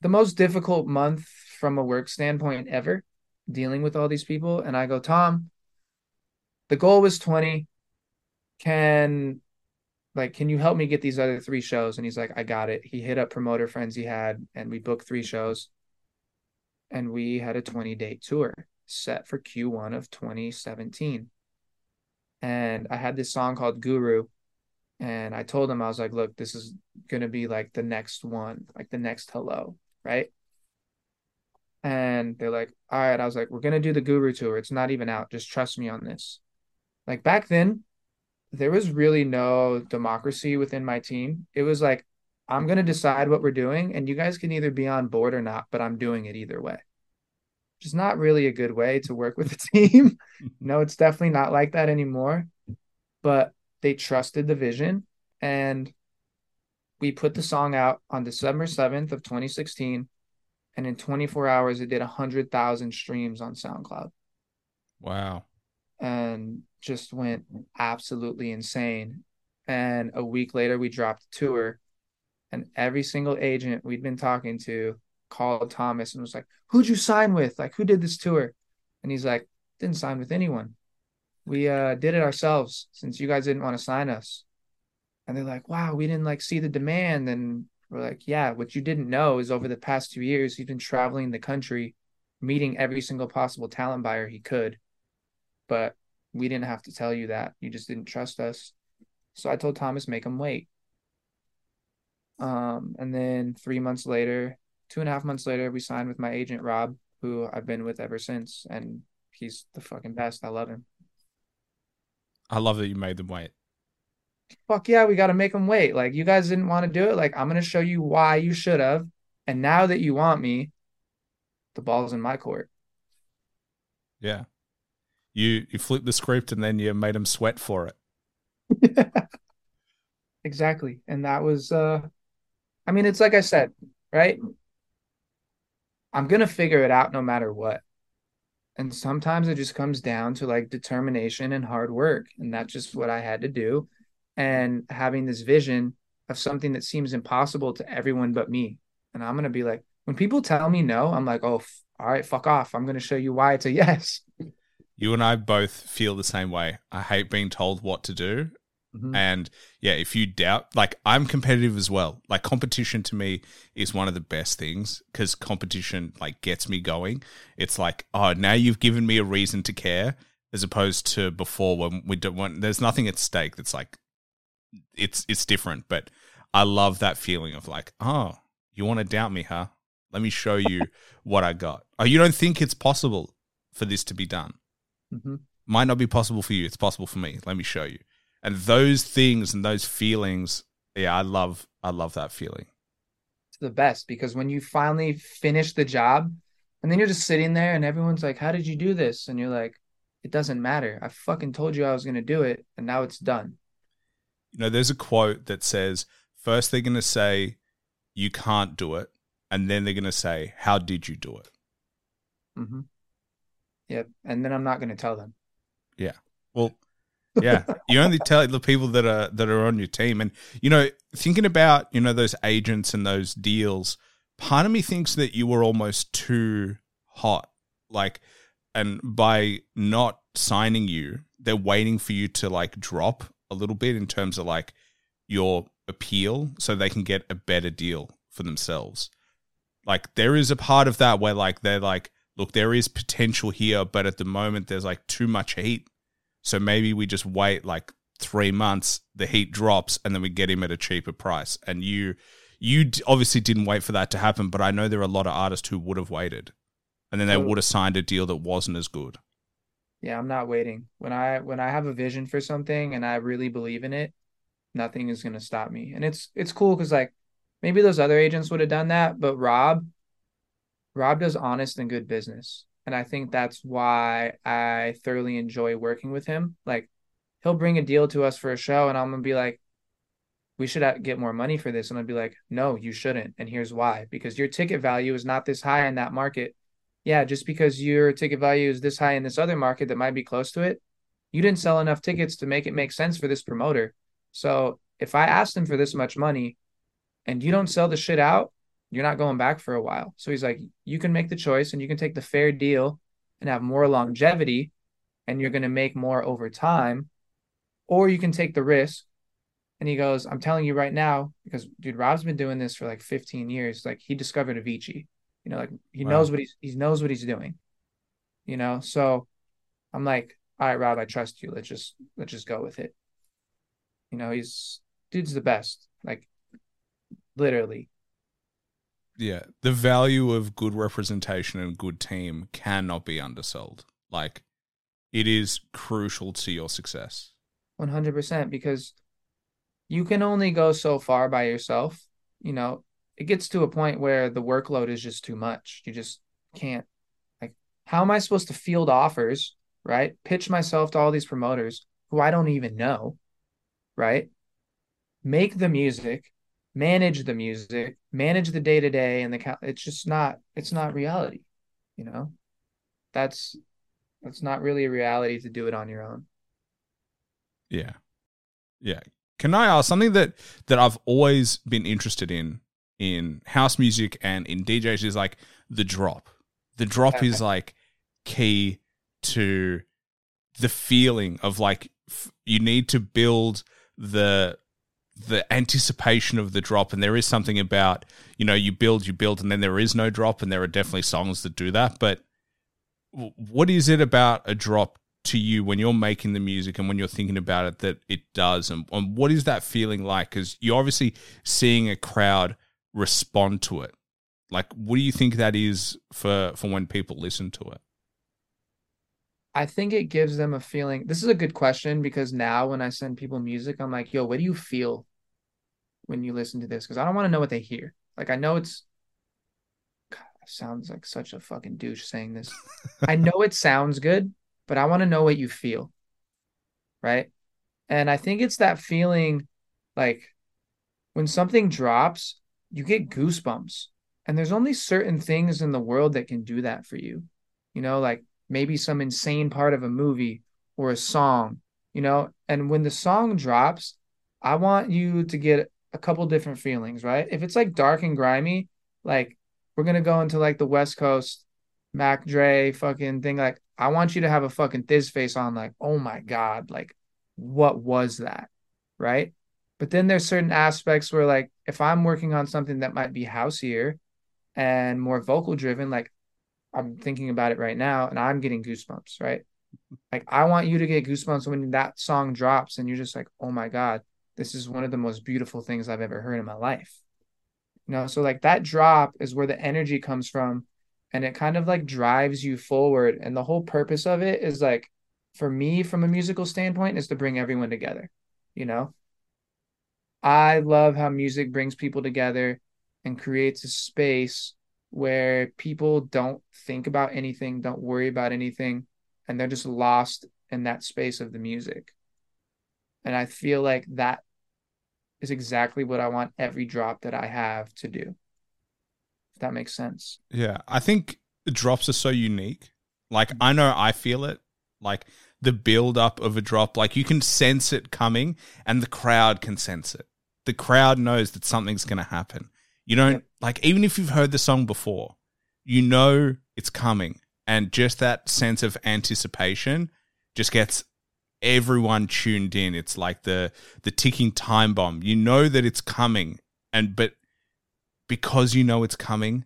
the most difficult month from a work standpoint ever dealing with all these people. And I go, Tom, the goal was 20. Can like can you help me get these other three shows? And he's like, I got it. He hit up promoter friends he had and we booked three shows. And we had a 20 date tour set for Q1 of 2017. And I had this song called Guru. And I told him, I was like, look, this is gonna be like the next one, like the next hello, right? And they're like, all right. I was like, we're gonna do the Guru tour. It's not even out. Just trust me on this. Like back then, there was really no democracy within my team. It was like, I'm gonna decide what we're doing, and you guys can either be on board or not, but I'm doing it either way. Which is not really a good way to work with a (laughs) team. (laughs) no, it's definitely not like that anymore. But they trusted the vision and we put the song out on December 7th of 2016 and in 24 hours it did 100,000 streams on SoundCloud Wow. and just went absolutely insane. And a week later we dropped the tour and every single agent we'd been talking to called Thomas and was like, "Who'd you sign with? Like who did this tour?" And he's like, "Didn't sign with anyone. We uh did it ourselves since you guys didn't want to sign us." And they're like, "Wow, we didn't like see the demand." And we're like, "Yeah, what you didn't know is over the past 2 years he's been traveling the country meeting every single possible talent buyer he could. But we didn't have to tell you that. You just didn't trust us." So I told Thomas make him wait. Um, and then three months later, two and a half months later, we signed with my agent Rob, who I've been with ever since, and he's the fucking best. I love him. I love that you made them wait. Fuck yeah, we got to make them wait. Like you guys didn't want to do it. Like I'm gonna show you why you should have. And now that you want me, the ball's in my court. Yeah. You you flipped the script and then you made them sweat for it. (laughs) exactly. And that was uh I mean, it's like I said, right? I'm gonna figure it out no matter what. And sometimes it just comes down to like determination and hard work. And that's just what I had to do. And having this vision of something that seems impossible to everyone but me. And I'm going to be like, when people tell me no, I'm like, oh, f- all right, fuck off. I'm going to show you why it's a yes. You and I both feel the same way. I hate being told what to do. Mhm. And yeah, if you doubt, like I'm competitive as well. Like competition to me is one of the best things because competition like gets me going. It's like, oh, now you've given me a reason to care, as opposed to before when we don't want. There's nothing at stake. That's like, it's it's different. But I love that feeling of like, oh, you want to doubt me, huh? Let me show you what I got. Oh, you don't think it's possible for this to be done? Mhm. Might not be possible for you. It's possible for me. Let me show you and those things and those feelings yeah i love i love that feeling It's the best because when you finally finish the job and then you're just sitting there and everyone's like, how did you do this? And you're like, it doesn't matter. I fucking told you I was going to do it. And now it's done. you know there's a quote that says first they're going to say you can't do it and then they're going to say how did you do it hmm Yep. And then I'm not going to tell them. Yeah. Well yeah (laughs) you only tell the people that are that are on your team and you know thinking about you know those agents and those deals part of me thinks that you were almost too hot like and by not signing you they're waiting for you to like drop a little bit in terms of like your appeal so they can get a better deal for themselves like there is a part of that where like they're like look there is potential here but at the moment there's like too much heat so maybe we just wait like three months, the heat drops, and then we get him at a cheaper price. And you, you obviously didn't wait for that to happen, but I know there are a lot of artists who would have waited, and then they would have signed a deal that wasn't as good. Yeah, I'm not waiting. When I when I have a vision for something and I really believe in it, nothing is gonna stop me. And it's it's cool because like maybe those other agents would have done that, but Rob, Rob does honest and good business. And I think that's why I thoroughly enjoy working with him. Like he'll bring a deal to us for a show and I'm gonna be like, we should get more money for this. And I'd be like, no, you shouldn't. And here's why. Because your ticket value is not this high in that market yeah, just because your ticket value is this high in this other market that might be close to it, you didn't sell enough tickets to make it make sense for this promoter. So if I asked him for this much money and you don't sell the shit out, you're not going back for a while. So he's like, you can make the choice and you can take the fair deal and have more longevity and you're going to make more over time, or you can take the risk. And he goes, I'm telling you right now, because dude, Rob's been doing this for like 15 years. Like he discovered Avicii. You know, like he Wow. knows what he's he knows what he's doing. You know, so I'm like, all right, Rob, I trust you. Let's just let's just go with it. You know, he's dude's the best. Like literally. Yeah, the value of good representation and good team cannot be undersold. Like, it is crucial to your success. 100% because you can only go so far by yourself. You know, it gets to a point where the workload is just too much. You just can't. Like, how am I supposed to field offers, right? Pitch myself to all these promoters who I don't even know, right? Make the music, manage the music, manage the day to day, and the it's just not. It's not reality, you know. That's that's not really a reality to do it on your own. Yeah. Yeah. Can I ask something that that I've always been interested in in house music and in DJs is like the drop. The drop is like key to the feeling of like f- you need to build the the anticipation of the drop and there is something about you know you build you build and then there is no drop and there are definitely songs that do that. But what is it about a drop to you when you're making the music and when you're thinking about it that it does? And, and what is that feeling like? Because you're obviously seeing a crowd respond to it. Like what do you think that is for for when people listen to it I think it gives them a feeling. This is a good question because now when I send people music, I'm like, yo, what do you feel when you listen to this? Because I don't want to know what they hear. Like, I know it's God, sounds like such a fucking douche saying this. I (laughs) know it sounds good, but I want to know what you feel. Right. And I think it's that feeling like when something drops, you get goosebumps. And there's only certain things in the world that can do that for you. You know, like maybe some insane part of a movie or a song, you know? And when the song drops, I want you to get a couple different feelings, right? If it's like dark and grimy, like we're gonna go into like the West Coast Mac Dre fucking thing. Like, I want you to have a fucking thiz face on, like, oh my God, like, what was that? Right. But then there's certain aspects where, like, if I'm working on something that might be houseier and more vocal driven, like, I'm thinking about it right now and I'm getting goosebumps, right? Like, I want you to get goosebumps when that song drops and you're just like, oh my God, this is one of the most beautiful things I've ever heard in my life. You know, so like that drop is where the energy comes from and it kind of like drives you forward. And the whole purpose of it is like, for me, from a musical standpoint, is to bring everyone together, you know? I love how music brings people together and creates a space where people don't think about anything, don't worry about anything, and they're just lost in that space of the music. And I feel like that is exactly what I want every drop that I have to do. If that makes sense. Yeah, I think drops are so unique. Like I know I feel it. Like the build up of a drop, like you can sense it coming and the crowd can sense it. The crowd knows that something's going to happen. You don't like even if you've heard the song before, you know it's coming and just that sense of anticipation just gets everyone tuned in. It's like the the ticking time bomb. You know that it's coming and but because you know it's coming,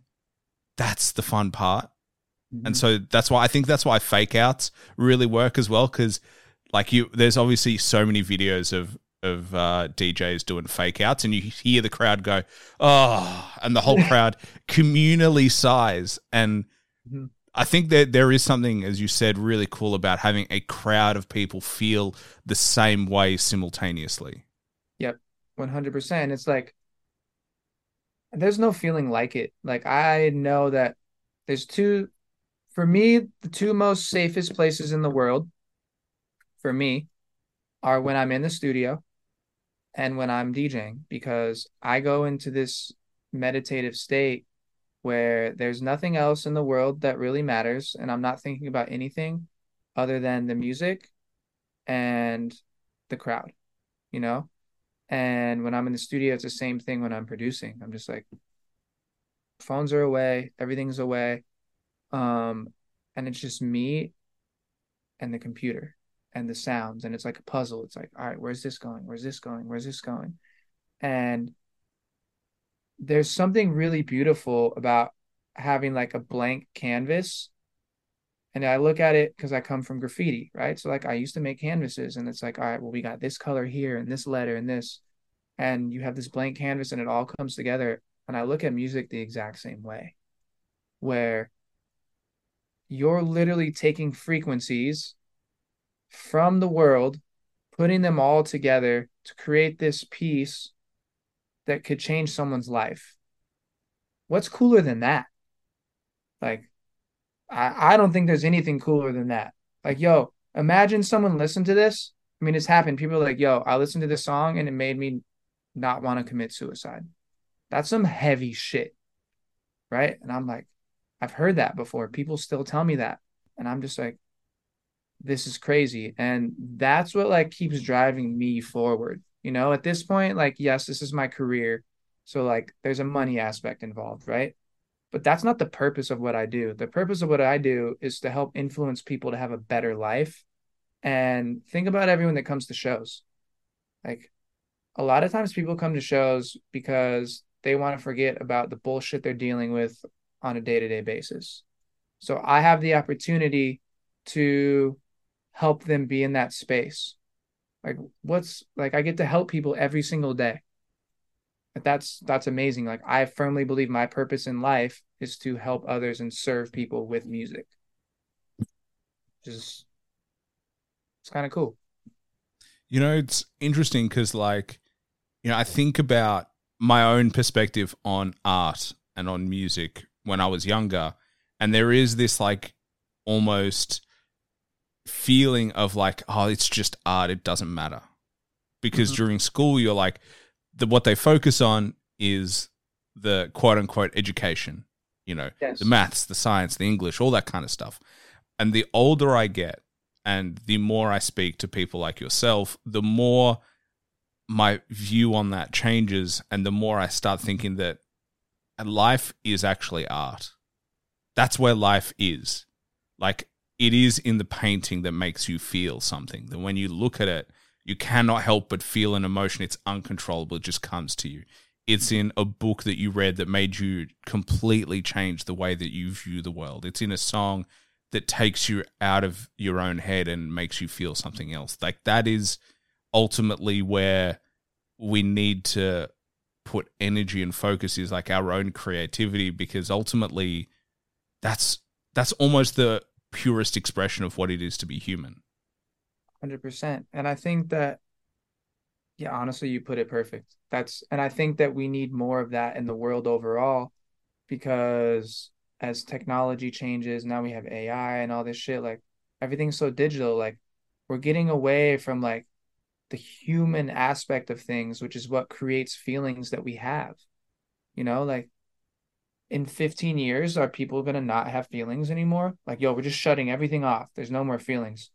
that's the fun part. Mm-hmm. And so that's why I think that's why fake outs really work as well cuz like you there's obviously so many videos of of uh, DJs doing fake outs, and you hear the crowd go, "Oh," and the whole crowd communally sighs. And mm-hmm. I think that there is something, as you said, really cool about having a crowd of people feel the same way simultaneously. Yep, one hundred percent. It's like there's no feeling like it. Like I know that there's two, for me, the two most safest places in the world, for me, are when I'm in the studio and when I'm DJing because I go into this meditative state where there's nothing else in the world that really matters and I'm not thinking about anything other than the music and the crowd, you know? And when I'm in the studio, it's the same thing when I'm producing. I'm just like, phones are away, everything's away. Um, and it's just me and the computer and the sounds and it's like a puzzle. It's like all right where's this going? Where's this going? Where's this going? And there's something really beautiful about having like a blank canvas. And i look at it because i come from graffiti right? So like i used to make canvases and it's like all right well we got this color here and this letter and this. And you have this blank canvas and it all comes together. And i look at music the exact same way where you're literally taking frequencies from the world, putting them all together to create this piece that could change someone's life. What's cooler than that? Like, I, I don't think there's anything cooler than that. Like, yo, imagine someone listened to this. I mean, it's happened. People are like, yo, I listened to this song and it made me not want to commit suicide. That's some heavy shit. Right. And I'm like, I've heard that before. People still tell me that. And I'm just like, this is crazy. And that's what like keeps driving me forward you know? At this point like yes this is my career. So like there's a money aspect involved right? But that's not the purpose of what i do. The purpose of what i do is to help influence people to have a better life. And think about everyone that comes to shows. Like a lot of times people come to shows because they want to forget about the bullshit they're dealing with on a day-to-day basis. So i have the opportunity to help them be in that space. Like what's like i get to help people every single day. That's that's amazing. Like i firmly believe my purpose in life is to help others and serve people with music. Just It's kind of cool. You know, it's interesting because, like, you know, I think about my own perspective on art and on music when I was younger, and there is this like almost feeling of like, oh, it's just art; it doesn't matter. Because Mhm. during school, you're like, the what they focus on is the quote unquote education. You know, Yes. the maths, the science, the English, all that kind of stuff. And the older I get and the more I speak to people like yourself, the more my view on that changes and the more I start thinking that life is actually art. That's where life is. Like it is in the painting that makes you feel something. That when you look at it, you cannot help but feel an emotion. It's uncontrollable. It just comes to you. It's in a book that you read that made you completely change the way that you view the world. It's in a song that takes you out of your own head and makes you feel something else. Like that is ultimately where we need to put energy and focus is like our own creativity because ultimately that's that's almost the purest expression of what it is to be human. Hundred percent. And I think that, yeah, honestly, you put it perfect. That's, and I think that we need more of that in the world overall, because as technology changes, now we have AI and all this shit. Like everything's so digital. Like we're getting away from like the human aspect of things, which is what creates feelings that we have. You know, like in 15 years, are people gonna not have feelings anymore? Like, yo, we're just shutting everything off. There's no more feelings.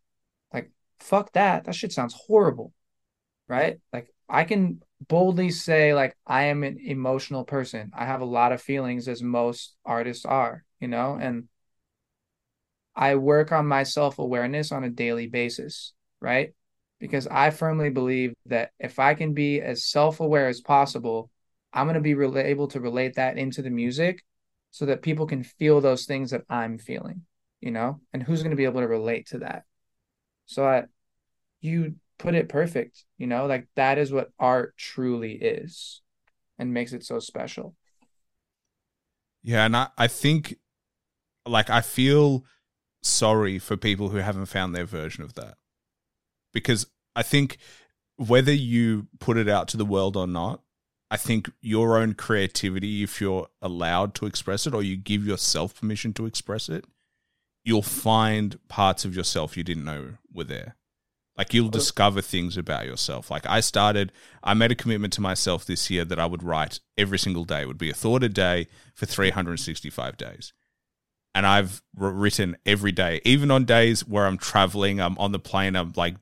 Like, fuck that. That shit sounds horrible. Right? Like, I can boldly say, like, I am an emotional person. I have a lot of feelings, as most artists are, you know, and I work on my self awareness on a daily basis, right? Because I firmly believe that if I can be as self aware as possible, I'm going to be rela- able to relate that into the music so that people can feel those things that I'm feeling, you know? And who's going to be able to relate to that? So I, you put it perfect, you know? Like that is what art truly is and makes it so special. Yeah, and I, I think like I feel sorry for people who haven't found their version of that. Because I think whether you put it out to the world or not, I think your own creativity, if you're allowed to express it or you give yourself permission to express it, you'll find parts of yourself you didn't know were there. Like you'll discover things about yourself. Like I started, I made a commitment to myself this year that I would write every single day. It would be a thought a day for 365 days. And I've written every day, even on days where I'm traveling, I'm on the plane, I'm like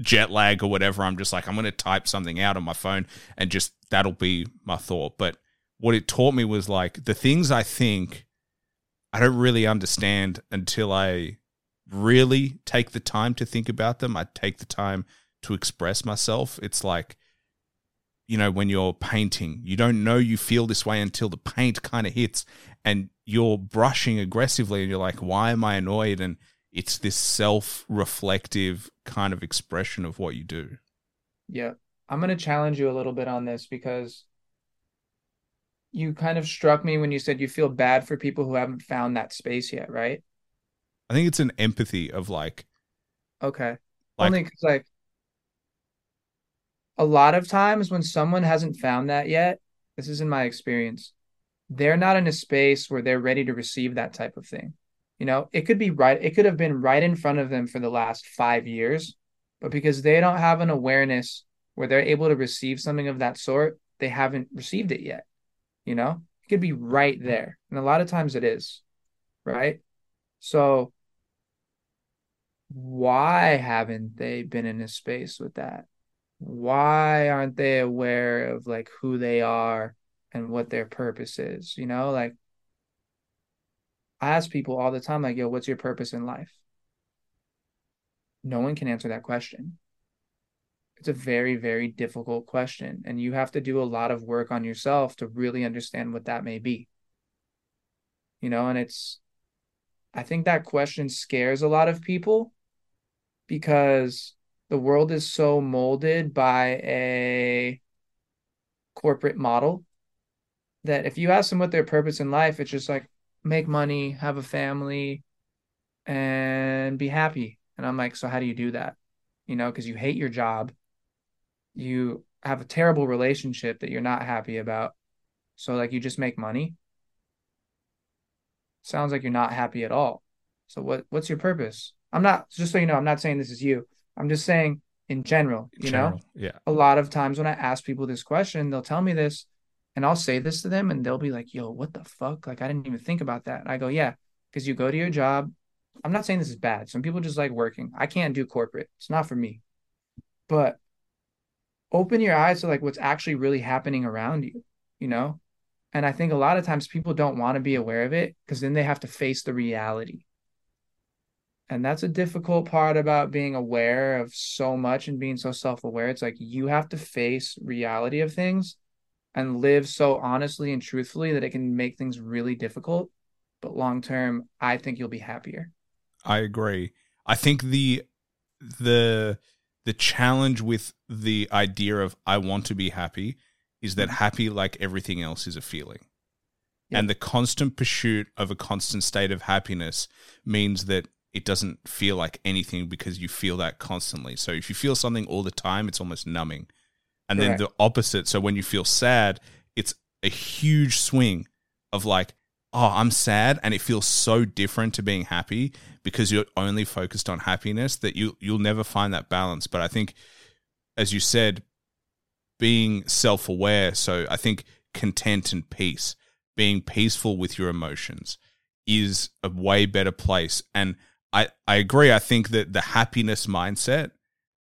jet lag or whatever. I'm just like, I'm going to type something out on my phone and just that'll be my thought. But what it taught me was like the things I think I don't really understand until I really take the time to think about them. I take the time to express myself. It's like, you know, when you're painting, you don't know you feel this way until the paint kind of hits and you're brushing aggressively and you're like, why am I annoyed? And it's this self reflective kind of expression of what you do. Yeah. I'm going to challenge you a little bit on this because you kind of struck me when you said you feel bad for people who haven't found that space yet, right? I think it's an empathy of like, Okay. Like- Only because, like, a lot of times when someone hasn't found that yet, this is in my experience, they're not in a space where they're ready to receive that type of thing. You know, it could be right, it could have been right in front of them for the last five years, but because they don't have an awareness where they're able to receive something of that sort, they haven't received it yet. You know, it could be right there. And a lot of times it is, right? So, why haven't they been in a space with that? Why aren't they aware of like who they are and what their purpose is? You know, like I ask people all the time, like, yo, what's your purpose in life? No one can answer that question. It's a very, very difficult question. And you have to do a lot of work on yourself to really understand what that may be. You know, and it's, I think that question scares a lot of people because the world is so molded by a corporate model that if you ask them what their purpose in life, it's just like make money, have a family, and be happy. And I'm like, so how do you do that? you know, because you hate your job. You have a terrible relationship that you're not happy about. So like you just make money. Sounds like you're not happy at all. So what what's your purpose? I'm not just so you know, I'm not saying this is you. I'm just saying in general, you know. General, yeah. A lot of times when I ask people this question, they'll tell me this and I'll say this to them and they'll be like, "Yo, what the fuck? Like I didn't even think about that." And I go, "Yeah, because you go to your job. I'm not saying this is bad. Some people just like working. I can't do corporate. It's not for me. But open your eyes to like what's actually really happening around you, you know? And I think a lot of times people don't want to be aware of it because then they have to face the reality. And that's a difficult part about being aware of so much and being so self-aware. It's like you have to face reality of things and live so honestly and truthfully that it can make things really difficult. But long term, I think you'll be happier. I agree. I think the the the challenge with the idea of I want to be happy is that mm-hmm. happy like everything else is a feeling. Yeah. And the constant pursuit of a constant state of happiness means that it doesn't feel like anything because you feel that constantly. So if you feel something all the time, it's almost numbing. And then the opposite. So when you feel sad, it's a huge swing of like, oh, I'm sad, and it feels so different to being happy because you're only focused on happiness that you you'll never find that balance. But I think, as you said, being self aware. So I think content and peace, being peaceful with your emotions, is a way better place. And I I agree. I think that the happiness mindset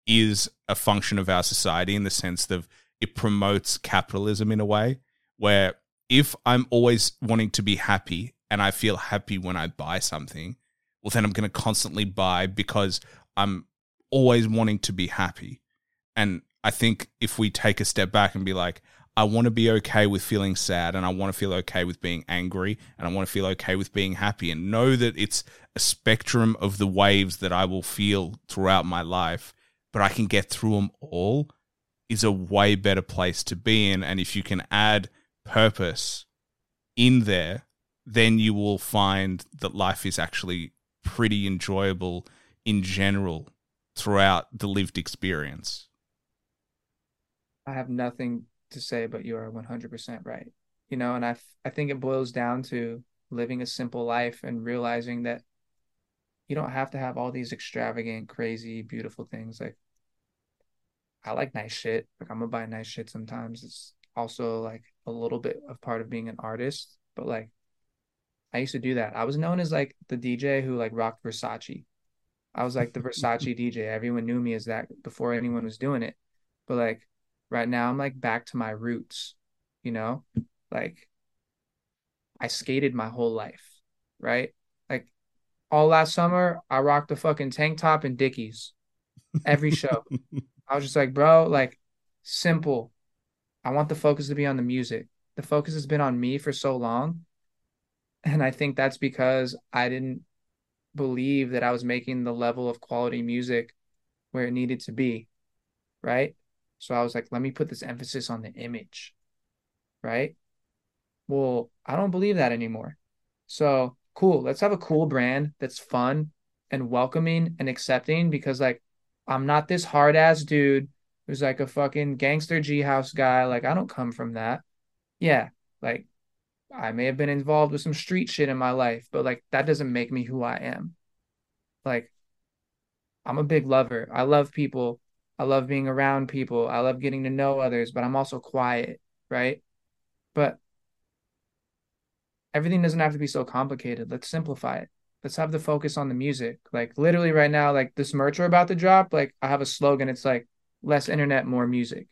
is a function of our society in the sense that it promotes capitalism in a way where if I'm always wanting to be happy and I feel happy when I buy something, well, then I'm going to constantly buy because I'm always wanting to be happy. And I think if we take a step back and be like, I want to be okay with feeling sad and I want to feel okay with being angry and I want to feel okay with being happy and know that it's a spectrum of the waves that I will feel throughout my life, but I can get through them all is a way better place to be in. And if you can add purpose in there, then you will find that life is actually pretty enjoyable in general throughout the lived experience. I have nothing to say, but you are 100% right. You know, and I, I think it boils down to living a simple life and realizing that you don't have to have all these extravagant, crazy, beautiful things. Like, I like nice shit. Like, I'm gonna buy nice shit sometimes. It's also like a little bit of part of being an artist, but like, I used to do that. I was known as like the DJ who like rocked Versace. I was like the Versace (laughs) DJ. Everyone knew me as that before anyone was doing it. But like, right now I'm like back to my roots, you know? Like I skated my whole life, right? All last summer I rocked a fucking tank top and Dickies every (laughs) show. I was just like, bro, like simple. I want the focus to be on the music. The focus has been on me for so long. And I think that's because I didn't believe that I was making the level of quality music where it needed to be, right? So I was like, let me put this emphasis on the image, right? Well, I don't believe that anymore. So cool. Let's have a cool brand that's fun and welcoming and accepting because, like, I'm not this hard ass dude who's like a fucking gangster G house guy. Like, I don't come from that. Yeah. Like, I may have been involved with some street shit in my life, but like, that doesn't make me who I am. Like, I'm a big lover. I love people. I love being around people. I love getting to know others, but I'm also quiet, right? But everything doesn't have to be so complicated. Let's simplify it. Let's have the focus on the music. Like literally right now, like this merch we're about to drop, like I have a slogan. It's like less internet, more music,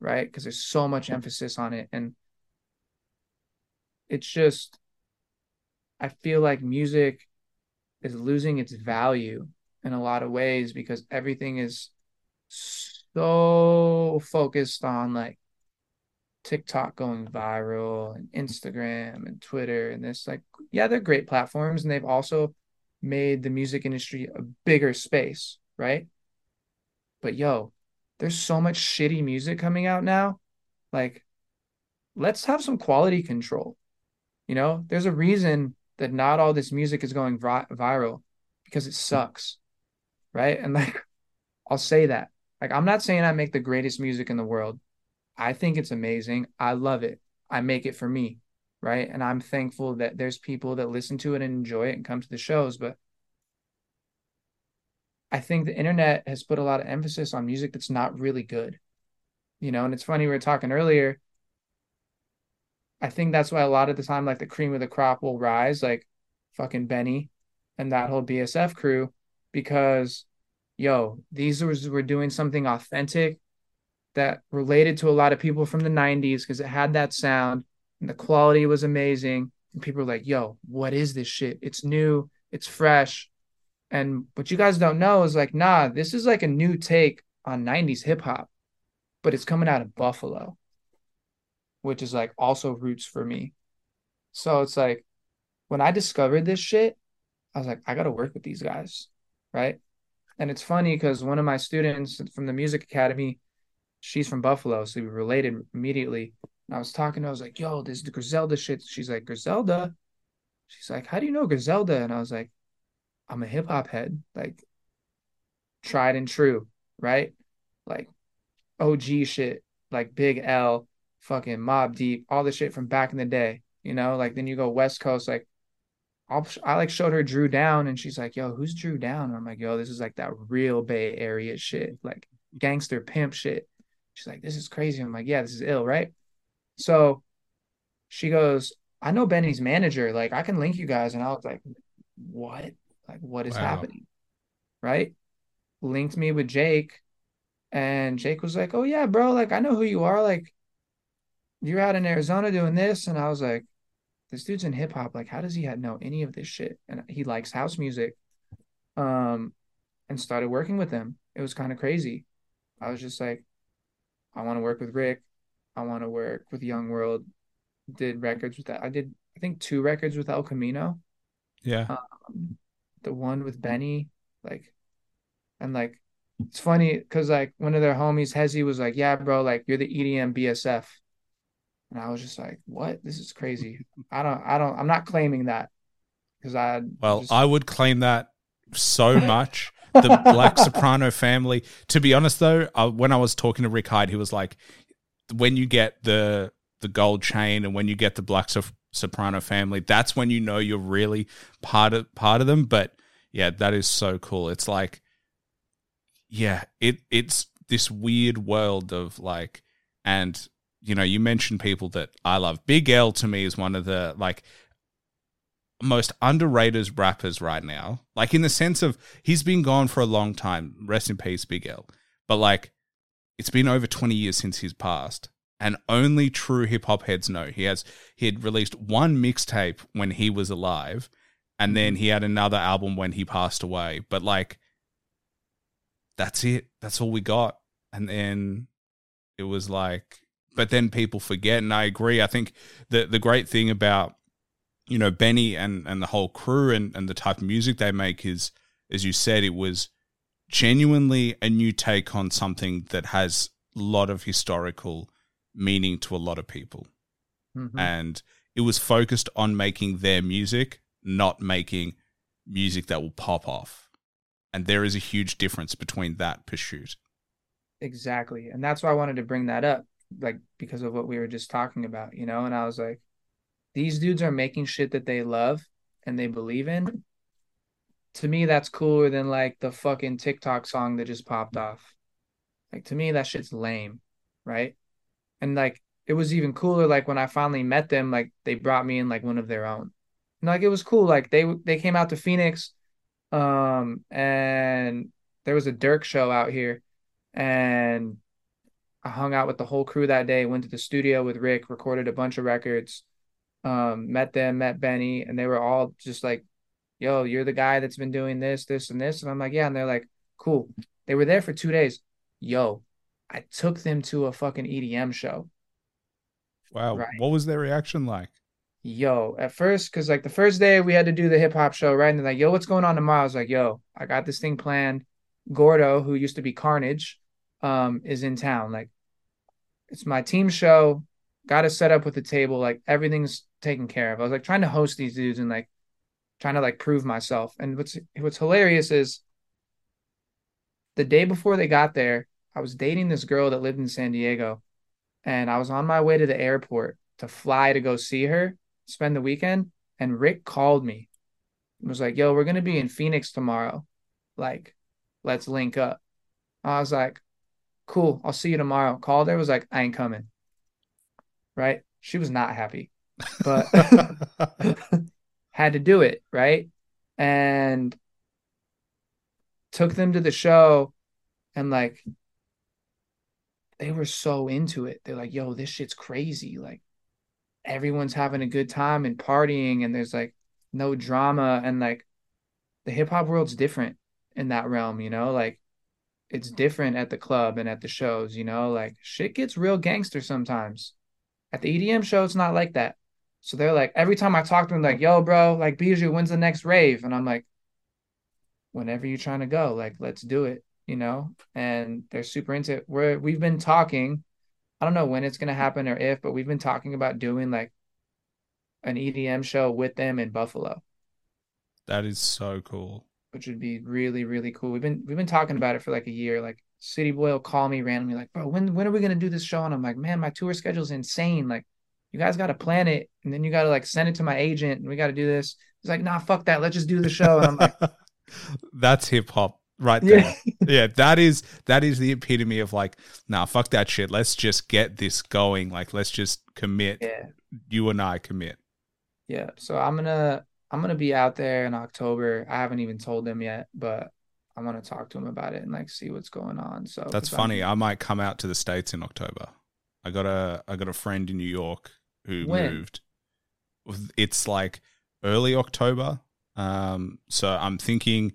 right? Because there's so much emphasis on it. And it's just, I feel like music is losing its value in a lot of ways because everything is so focused on like TikTok going viral and Instagram and Twitter and this like yeah they're great platforms and they've also made the music industry a bigger space right but yo there's so much shitty music coming out now like let's have some quality control you know there's a reason that not all this music is going vi- viral because it sucks right and like I'll say that. Like I'm not saying I make the greatest music in the world. I think it's amazing. I love it. I make it for me, right? And I'm thankful that there's people that listen to it and enjoy it and come to the shows, but I think the internet has put a lot of emphasis on music that's not really good. You know, and it's funny we were talking earlier. I think that's why a lot of the time, like the cream of the crop will rise, like fucking Benny and that whole BSF crew, because yo, these were doing something authentic that related to a lot of people from the 90s because it had that sound and the quality was amazing. And people were like, yo, what is this shit? It's new, it's fresh. And what you guys don't know is like, nah, this is like a new take on 90s hip hop, but it's coming out of Buffalo, which is like also roots for me. So it's like when I discovered this shit, I was like, I got to work with these guys. Right. And it's funny because one of my students from the music academy, she's from Buffalo. So we related immediately. And I was talking, to her, I was like, yo, this is the Griselda shit. She's like, Griselda? She's like, how do you know Griselda? And I was like, I'm a hip hop head, like tried and true, right? Like OG shit, like Big L, fucking Mobb Deep, all the shit from back in the day, you know? Like then you go West Coast, like I'll, I like showed her Dru Down and she's like, yo, who's Dru Down? And I'm like, yo, this is like that real Bay Area shit, like gangster pimp shit. She's like, this is crazy. I'm like, yeah, this is ill, right? So she goes, I know Benny's manager. Like, I can link you guys. And I was like, what? Like, what is Wow. happening? Right? Linked me with Jake. And Jake was like, oh, yeah, bro. Like, I know who you are. Like, you're out in Arizona doing this. And I was like, this dude's in hip hop. Like, how does he know any of this shit? And he likes house music. Um, and started working with him. It was kind of crazy. I was just like, I want to work with Rick. I want to work with Young World. Did records with that. I did, I think, two records with El Camino. Yeah. Um, the one with Benny, like, and like, it's funny because like one of their homies, Hezzy, was like, "Yeah, bro, like you're the EDM BSF," and I was just like, "What? This is crazy." I don't, I don't, I'm not claiming that because I Well, just- I would claim that so much. The Black Soprano family. To be honest, though, when I was talking to Rick Hyde, he was like, "When you get the the gold chain and when you get the Black so- Soprano family, that's when you know you're really part of part of them." But yeah, that is so cool. It's like, yeah, it it's this weird world of like, and you know, you mentioned people that I love. Big L to me is one of the like most underrated rappers right now. Like in the sense of he's been gone for a long time. Rest in peace, Big L. But like it's been over 20 years since he's passed. And only true hip hop heads know. He has he had released one mixtape when he was alive, and then he had another album when he passed away. But like that's it. That's all we got. And then it was like but then people forget and I agree. I think the the great thing about you know Benny and and the whole crew and and the type of music they make is as you said it was genuinely a new take on something that has a lot of historical meaning to a lot of people Mhm. and it was focused on making their music not making music that will pop off and there is a huge difference between that pursuit Exactly. And that's why I wanted to bring that up, like because of what we were just talking about, you know? And I was like, these dudes are making shit that they love and they believe in. To me, that's cooler than like the fucking TikTok song that just popped off. Like to me, that shit's lame, right? And like it was even cooler like when I finally met them, like they brought me in like one of their own. And like it was cool. Like they they came out to Phoenix, um, and there was a Dirk show out here and I hung out with the whole crew that day, went to the studio with Rick, recorded a bunch of records, um, met them, met Benny, and they were all just like, yo, you're the guy that's been doing this, this, and this. And I'm like, yeah. And they're like, cool. They were there for two days. Yo, I took them to a fucking EDM show. wow Right. what was their reaction like Yo, at first, because like the first day we had to do the hip hop show, right? And they're like, yo, what's going on tomorrow? I was like, yo, I got this thing planned. Gordo, who used to be Carnage, um, is in town. Like, it's my team show. Got to set up with the table. Like, everything's taken care of. I was like trying to host these dudes and like trying to like prove myself. And what's what's hilarious is the day before they got there, I was dating this girl that lived in San Diego, and I was on my way to the airport to fly to go see her, spend the weekend, and Rick called me. and was like, "Yo, we're gonna be in Phoenix tomorrow. Like, let's link up." I was like, "Cool, I'll see you tomorrow." Called her, was like, "I ain't coming." Right? She was not happy, but (laughs) (laughs) had to do it, right? And took them to the show and like they were so into it. They're like, yo, this shit's crazy. Like everyone's having a good time and partying and there's like no drama and like the hip hop world's different in that realm, you know? Like it's different at the club and at the shows, you know? Like shit gets real gangster sometimes. At the EDM show, it's not like that. So they're like, every time I talk to them, like, yo, bro, like Bijou, when's the next rave? And I'm like, whenever you're trying to go, like, let's do it, you know? And they're super into it. We're we've been talking. I don't know when it's gonna happen or if, but we've been talking about doing like an EDM show with them in Buffalo, that is so cool. which would be really, really cool. We've been we've been talking about it for like a year. Like City Boy will call me randomly, like, bro, when when are we gonna do this show? And I'm like, man, my tour schedule's insane. Like, you guys gotta plan it, and then you gotta like send it to my agent, and we gotta do this. He's like, nah, fuck that. Let's just do the show. And I'm like, (laughs) That's hip hop right there. yeah, yeah, that is that is the epitome of like, nah, fuck that shit. Let's just get this going. Like, let's just commit. yeah. You and I commit. Yeah, so I'm gonna I'm gonna be out there in October. I haven't even told them yet, but I'm gonna talk to him about it and like see what's going on. So that's funny. I'm- I might come out to the states in October. I got a I got a friend in New York who When? moved. It's like early October. Um, so I'm thinking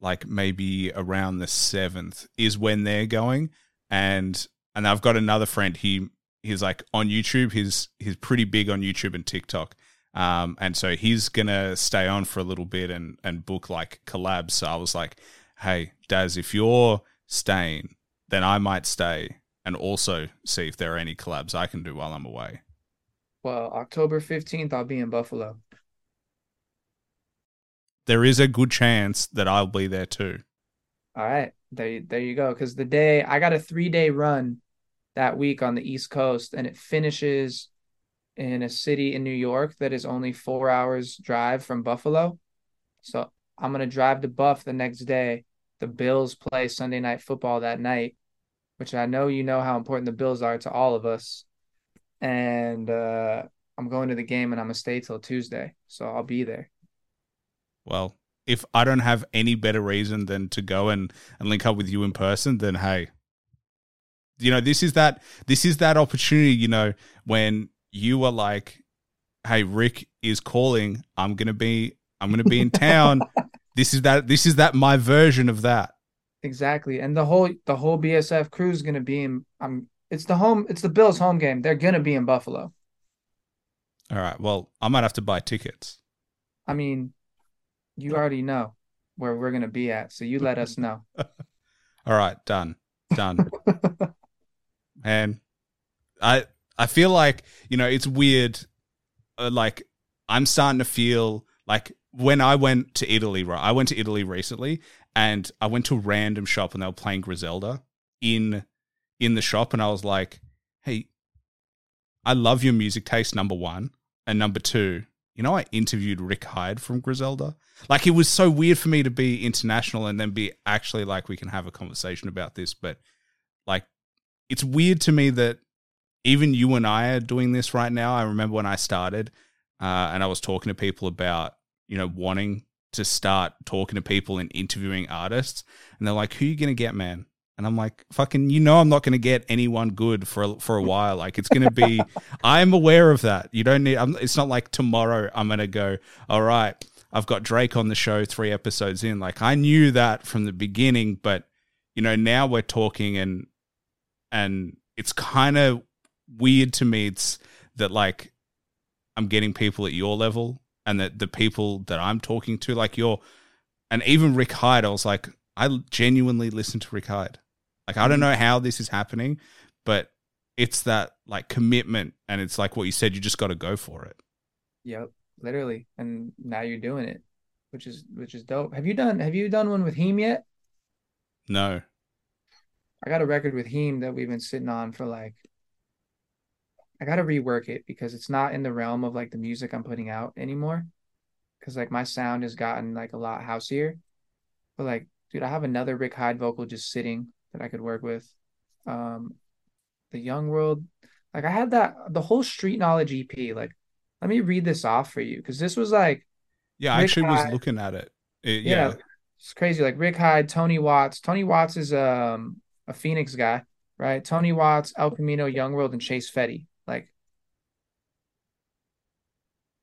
like maybe around the seventh is when they're going, and and I've got another friend. He he's like on YouTube. He's he's pretty big on YouTube and TikTok. Um, and so he's gonna stay on for a little bit and and book like collabs. So I was like, hey, Daz, if you're staying, then I might stay and also see if there are any collabs I can do while I'm away. well, October 15th, I'll be in Buffalo. There is a good chance that I'll be there too. All right, there there you go. Because the day I got a three day run that week on the East Coast, and it finishes in a city in New York that is only four hours drive from Buffalo. So I'm gonna drive to Buff the next day. The Bills play Sunday night football that night, which I know you know how important the Bills are to all of us. And uh, I'm going to the game, and I'm gonna stay till Tuesday, so I'll be there. Well, if I don't have any better reason than to go and, and link up with you in person, then hey, you know, this is that this is that opportunity, you know, when you are like, Hey, Rick is calling, I'm gonna be I'm gonna be in town. (laughs) this is that this is that my version of that. Exactly. And the whole the whole BSF crew is gonna be in I'm it's the home it's the Bills home game. They're gonna be in Buffalo. All right. Well, I might have to buy tickets. I mean, you already know where we're gonna be at, so you let us know. (laughs) (laughs) All right, done. Done. and I I feel like, you know, it's weird uh, like I'm starting to feel like when I went to Italy, right? I went to Italy recently and I went to a random shop and they were playing Griselda in in the shop and I was like, "Hey, I love your music taste number 1 and number 2, you know I interviewed Rick Hyde from Griselda. Like it was so weird for me to be international and then be actually like we can have a conversation about this, but like it's weird to me that even you and I are doing this right now. I remember when I started uh, and I was talking to people about, you know, wanting to start talking to people and interviewing artists. And they're like, who are you going to get, man? And I'm like, fucking, you know, I'm not going to get anyone good for a, for a (laughs) while. Like, it's going to be, (laughs) I'm aware of that. You don't need, I'm, it's not like tomorrow I'm going to go, all right, I've got Drake on the show three episodes in. Like, I knew that from the beginning, but, you know, now we're talking and, and it's kind of weird to me. It's that, like, I'm getting people at your level and that the people that I'm talking to, like, you're, and even Rick Hyde, I was like, I genuinely listen to Rick Hyde. Like, I don't mm. know how this is happening, but it's that like commitment. And it's like what you said, you just got to go for it. Yep, literally. And now you're doing it, which is which is dope. Have you done have you done one with him yet? No. I got a record with Heem that we've been sitting on for like I gotta rework it because it's not in the realm of like the music I'm putting out anymore. Cause like my sound has gotten like a lot houseier. But like, dude, I have another Rick Hyde vocal just sitting that I could work with. Um the Young World. Like I had that the whole street knowledge EP. Like, let me read this off for you because this was like Yeah, I Rick actually was looking at it. It- yeah, yeah. it's crazy. Like Rick Hyde, Tony Watts. Tony Watts is um a Phoenix guy, right? Tony Watts, El Camino, Young World, and Chase Fetti. Like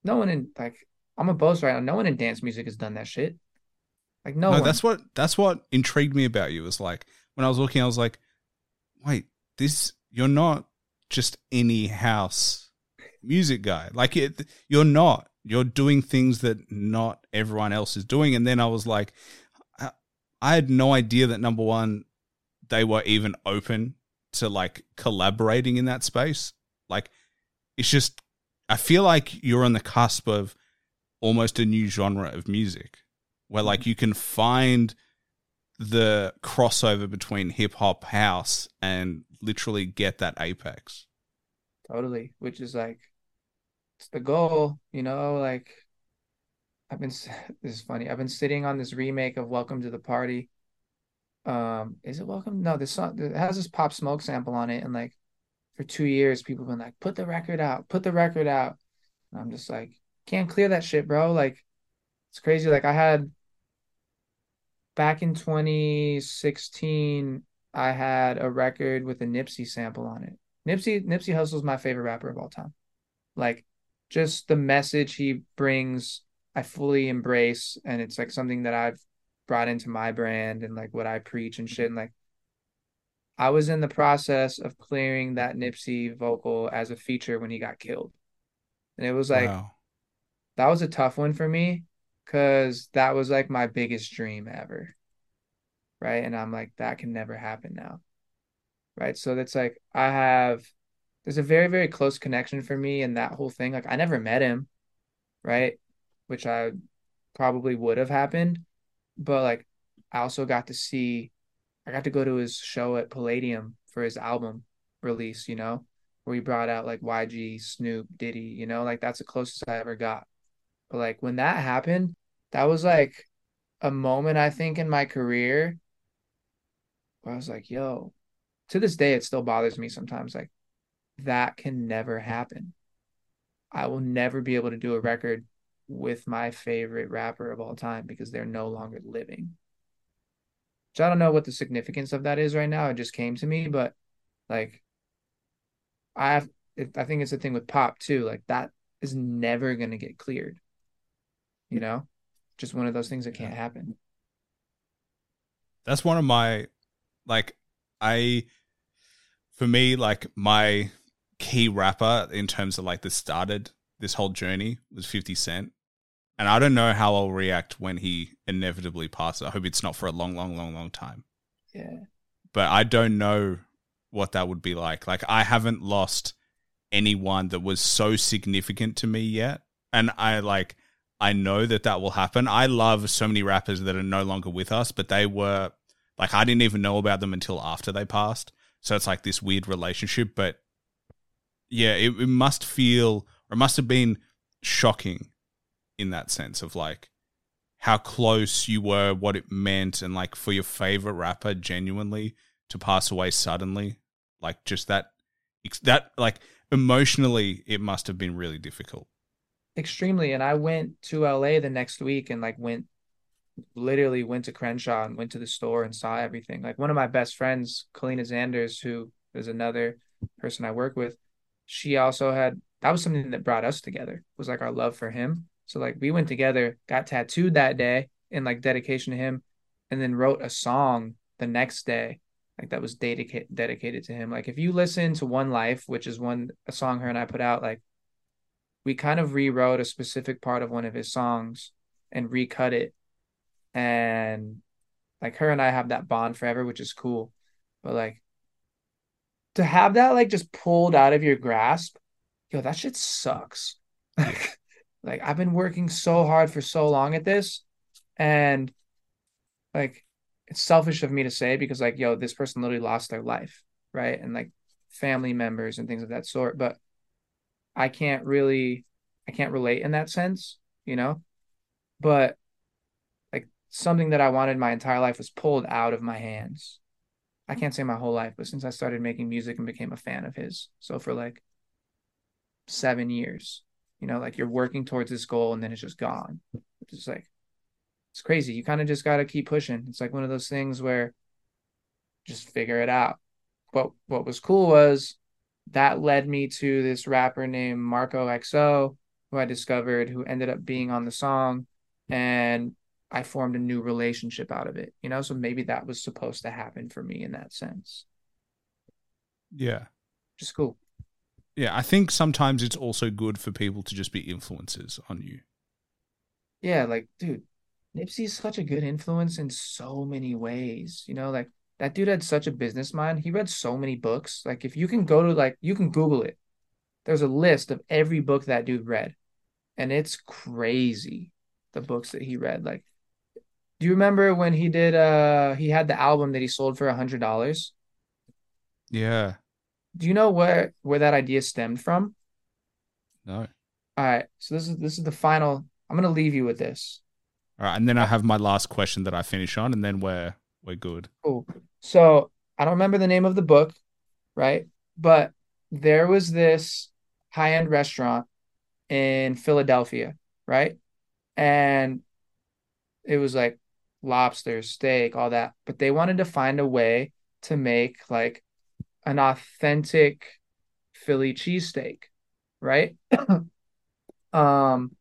no one in like I'm a boast right now. No one in dance music has done that shit. Like no, no, one. that's what that's what intrigued me about you. Was like when I was looking, I was like, wait, this you're not just any house music guy. Like it, you're not. You're doing things that not everyone else is doing. And then I was like, I, I had no idea that number one, they were even open to like collaborating in that space. Like it's just, I feel like you're on the cusp of almost a new genre of music where like you can find the crossover between hip hop house and literally get that apex. Totally, which is like it's the goal, you know, like I've been (laughs) this is funny. I've been sitting on this remake of Welcome to the Party. Um, is it Welcome? No, this song it has this Pop Smoke sample on it, and like for two years, people have been like, put the record out, put the record out. And I'm just like, can't clear that shit, bro. Like it's crazy. Like I had back in 2016, I had a record with a Nipsey sample on it. Nipsey Nipsey Hussle's my favorite rapper of all time. Like just the message he brings, I fully embrace, and it's like something that I've brought into my brand and like what I preach and shit. And like I was in the process of clearing that Nipsey vocal as a feature when he got killed. And it was like wow. that was a tough one for me because that was like my biggest dream ever. Right. And I'm like, that can never happen now. Right. So that's like, I have, there's a very, very close connection for me and that whole thing. Like, I never met him. Right. Which I probably would have happened. But like, I also got to see, I got to go to his show at Palladium for his album release, you know, where he brought out like YG, Snoop, Diddy, you know, like that's the closest I ever got. But like when that happened, that was like a moment I think in my career where I was like, yo, to this day it still bothers me sometimes. Like that can never happen. I will never be able to do a record with my favorite rapper of all time because they're no longer living. So I don't know what the significance of that is right now. It just came to me, but like I have I think it's a thing with pop too. Like that is never gonna get cleared. You know? Just one of those things that can't happen. That's one of my like I for me like my key rapper in terms of like that started this whole journey was 50 Cent. And I don't know how I'll react when he inevitably passes. I hope it's not for a long, long, long, long time. Yeah. But I don't know what that would be like. Like I haven't lost anyone that was so significant to me yet. And I like I know that that will happen. I love so many rappers that are no longer with us, but they were like I didn't even know about them until after they passed. So it's like this weird relationship, but yeah, it, it must feel or it must have been shocking in that sense of like how close you were, what it meant, and like for your favorite rapper genuinely to pass away suddenly, like just that, that like emotionally, it must have been really difficult. Extremely. And I went to LA the next week and like went literally went to Crenshaw and went to the store and saw everything. Like one of my best friends, Kalina Zanders, who is another person I work with, she also had that was something that brought us together, was like our love for him. So like we went together, got tattooed that day in like dedication to him, and then wrote a song the next day, like that was dedicated dedicated to him. Like if you listen to One Life, which is one a song her and I put out, like we kind of rewrote a specific part of one of his songs and recut it. And like her and I have that bond forever, which is cool. But like to have that like just pulled out of your grasp, yo, that shit sucks. (laughs) Like, like I've been working so hard for so long at this, and like it's selfish of me to say because like yo this person literally lost their life right? And like family members and things of that sort but i can't really i can't relate in that sense you know? But like something that i wanted my entire life was pulled out of my hands. I can't say my whole life but since i started making music and became a fan of his so for like seven years you know like you're working towards this goal and then it's just gone. It's just like it's crazy. You kind of just got to keep pushing. It's like one of those things where just figure it out. But what was cool was that led me to this rapper named marco xo who i discovered who ended up being on the song and i formed a new relationship out of it you know? So maybe that was supposed to happen for me in that sense. Yeah. just cool Yeah. I think sometimes it's also good for people to just be influences on you. Yeah, like, dude, Nipsey's such a good influence in so many ways. You know, like that dude had such a business mind. He read so many books. Like, if you can go to like, you can Google it. There's a list of every book that dude read, and it's crazy the books that he read. Like, do you remember when he did? Uh, he had the album that he sold for a hundred dollars. Yeah. Do you know where where that idea stemmed from? No. All right, so this is this is the final. I'm gonna leave you with this. All right. And then I have my last question that I finish on, and then we're we're good. Cool. So I don't remember the name of the book, right? But there was this high-end restaurant in Philadelphia, right? And it was like lobster, steak, all that. But they wanted to find a way to make like an authentic Philly cheesesteak, right? (coughs) um,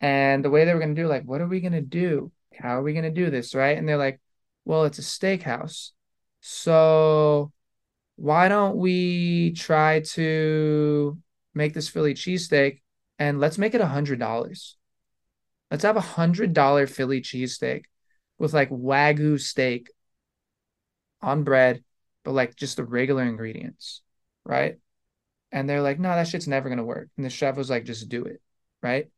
and the way they were gonna do, like, what are we gonna do? How are we gonna do this, right? And they're like, well, it's a steakhouse. So why don't we try to make this Philly cheesesteak and let's make it a hundred dollars. Let's have a hundred dollar Philly cheesesteak with like wagyu steak on bread, but like just the regular ingredients, right? And they're like, no, that shit's never gonna work. And the chef was like, just do it, right?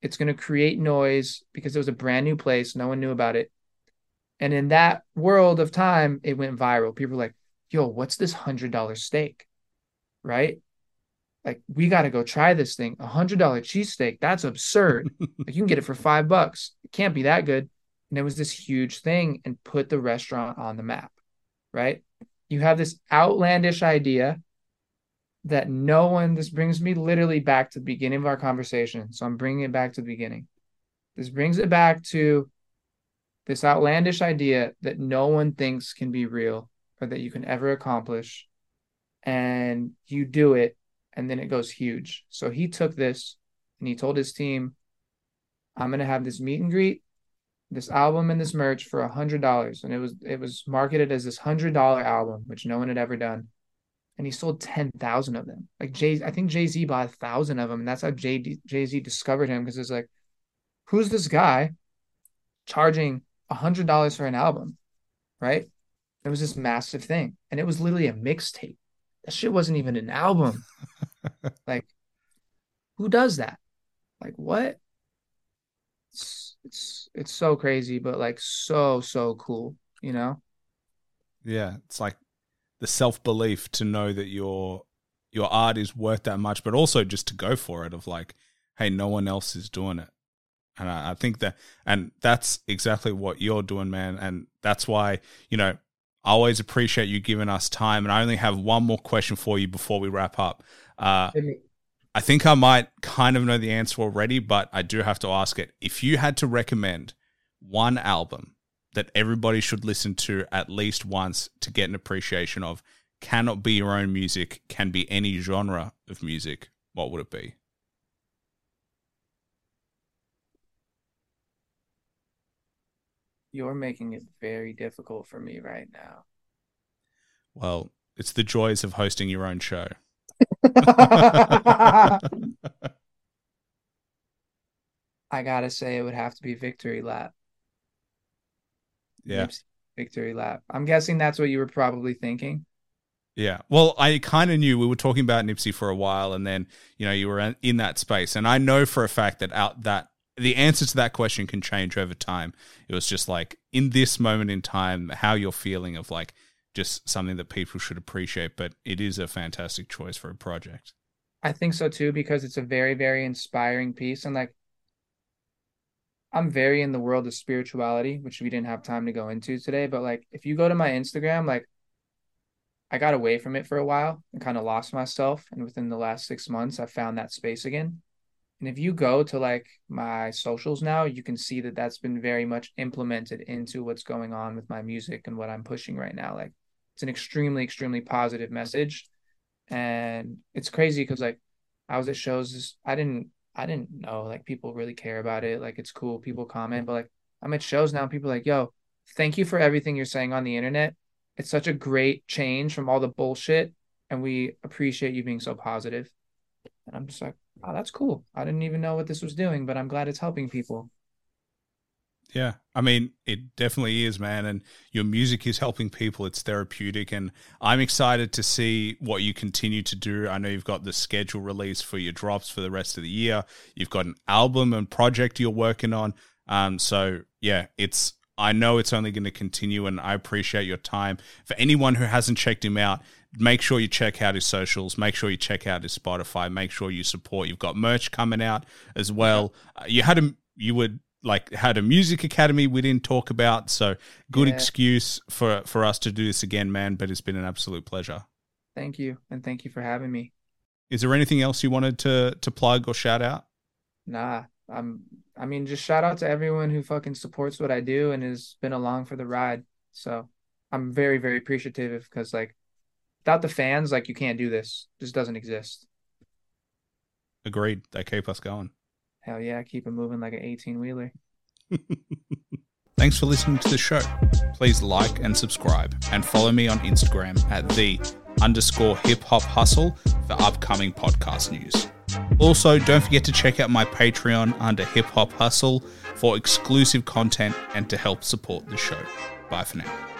It's gonna create noise because it was a brand new place, no one knew about it. And in that world of time, it went viral. People were like, yo, what's this hundred dollar steak? Right? Like, we gotta go try this thing. A hundred dollar cheesesteak, that's absurd. like you can get it for five bucks. It can't be that good. And it was this huge thing and put the restaurant on the map, right? You have this outlandish idea that no one, this brings me literally back to the beginning of our conversation. So I'm bringing it back to the beginning. This brings it back to this outlandish idea that no one thinks can be real or that you can ever accomplish. And you do it, and then it goes huge. So he took this and he told his team, I'm going to have this meet and greet this album and this merch for a hundred dollars and it was it was marketed as this hundred dollar album which no one had ever done. And he sold 10,000 of them. Like jay i think jay-z bought a thousand of them and that's how Jay- jay-z discovered him because it's like who's this guy charging a hundred dollars for an album right? It was this massive thing and it was literally a mixtape. That shit wasn't even an album. (laughs) Like who does that? Like what? It's it's it's so crazy but like so so cool you know Yeah, it's like the self belief to know that your your art is worth that much, but also just to go for it. Of like, hey, no one else is doing it, and I, I think that, and that's exactly what you're doing, man. And that's why you know I always appreciate you giving us time. And I only have one more question for you before we wrap up. Uh, I think I might kind of know the answer already, but I do have to ask it. If you had to recommend one album that everybody should listen to at least once to get an appreciation of, cannot be your own music, can be any genre of music, what would it be? you're making it very difficult for me right now Well, it's the joys of hosting your own show. I gotta say it would have to be victory lap Yeah. Nipsey victory lap i'm guessing that's what you were probably thinking Yeah. Well, I kind of knew we were talking about Nipsey for a while, and then you know you were in that space, and I know for a fact that out that the answer to that question can change over time. It was just like in this moment in time, how you're feeling of like just something that people should appreciate. But it is a fantastic choice for a project. I think so too because it's a very very inspiring piece and like I'm very in the world of spirituality, which we didn't have time to go into today, but like if you go to my Instagram like I got away from it for a while and kind of lost myself and within the last 6 months I found that space again. And if you go to like my socials now, you can see that that's been very much implemented into what's going on with my music and what I'm pushing right now. Like it's an extremely extremely positive message and it's crazy because like I was at shows, I didn't I didn't know like people really care about it. Like it's cool, people comment, but like I'm at shows now, people like, "Yo, thank you for everything you're saying on the internet. It's such a great change from all the bullshit, and we appreciate you being so positive." And I'm just like, "Oh, that's cool. I didn't even know what this was doing, but I'm glad it's helping people." Yeah. I mean, it definitely is, man. And your music is helping people. It's therapeutic. And I'm excited to see what you continue to do. I know you've got the schedule release for your drops for the rest of the year. You've got an album and project you're working on. Um, so yeah, it's I know it's only going to continue and I appreciate your time. For anyone who hasn't checked him out, make sure you check out his socials, make sure you check out his Spotify, make sure you support. You've got merch coming out as well. Uh, you had him. you would like had a music academy we didn't talk about. So good Yeah. excuse for for us to do this again, man. But it's been an absolute pleasure. Thank you, and thank you for having me. Is there anything else you wanted to to plug or shout out? Nah, I'm. I mean, just shout out to everyone who fucking supports what I do and has been along for the ride. So I'm very, very appreciative because like without the fans, like you can't do this. This doesn't exist. Agreed. They keep us going. Hell yeah, keep it moving like an 18 wheeler. (laughs) Thanks for listening to the show. Please like and subscribe and follow me on Instagram at the underscore hip hop hustle for upcoming podcast news. Also, don't forget to check out my Patreon under hip hop hustle for exclusive content and to help support the show. Bye for now.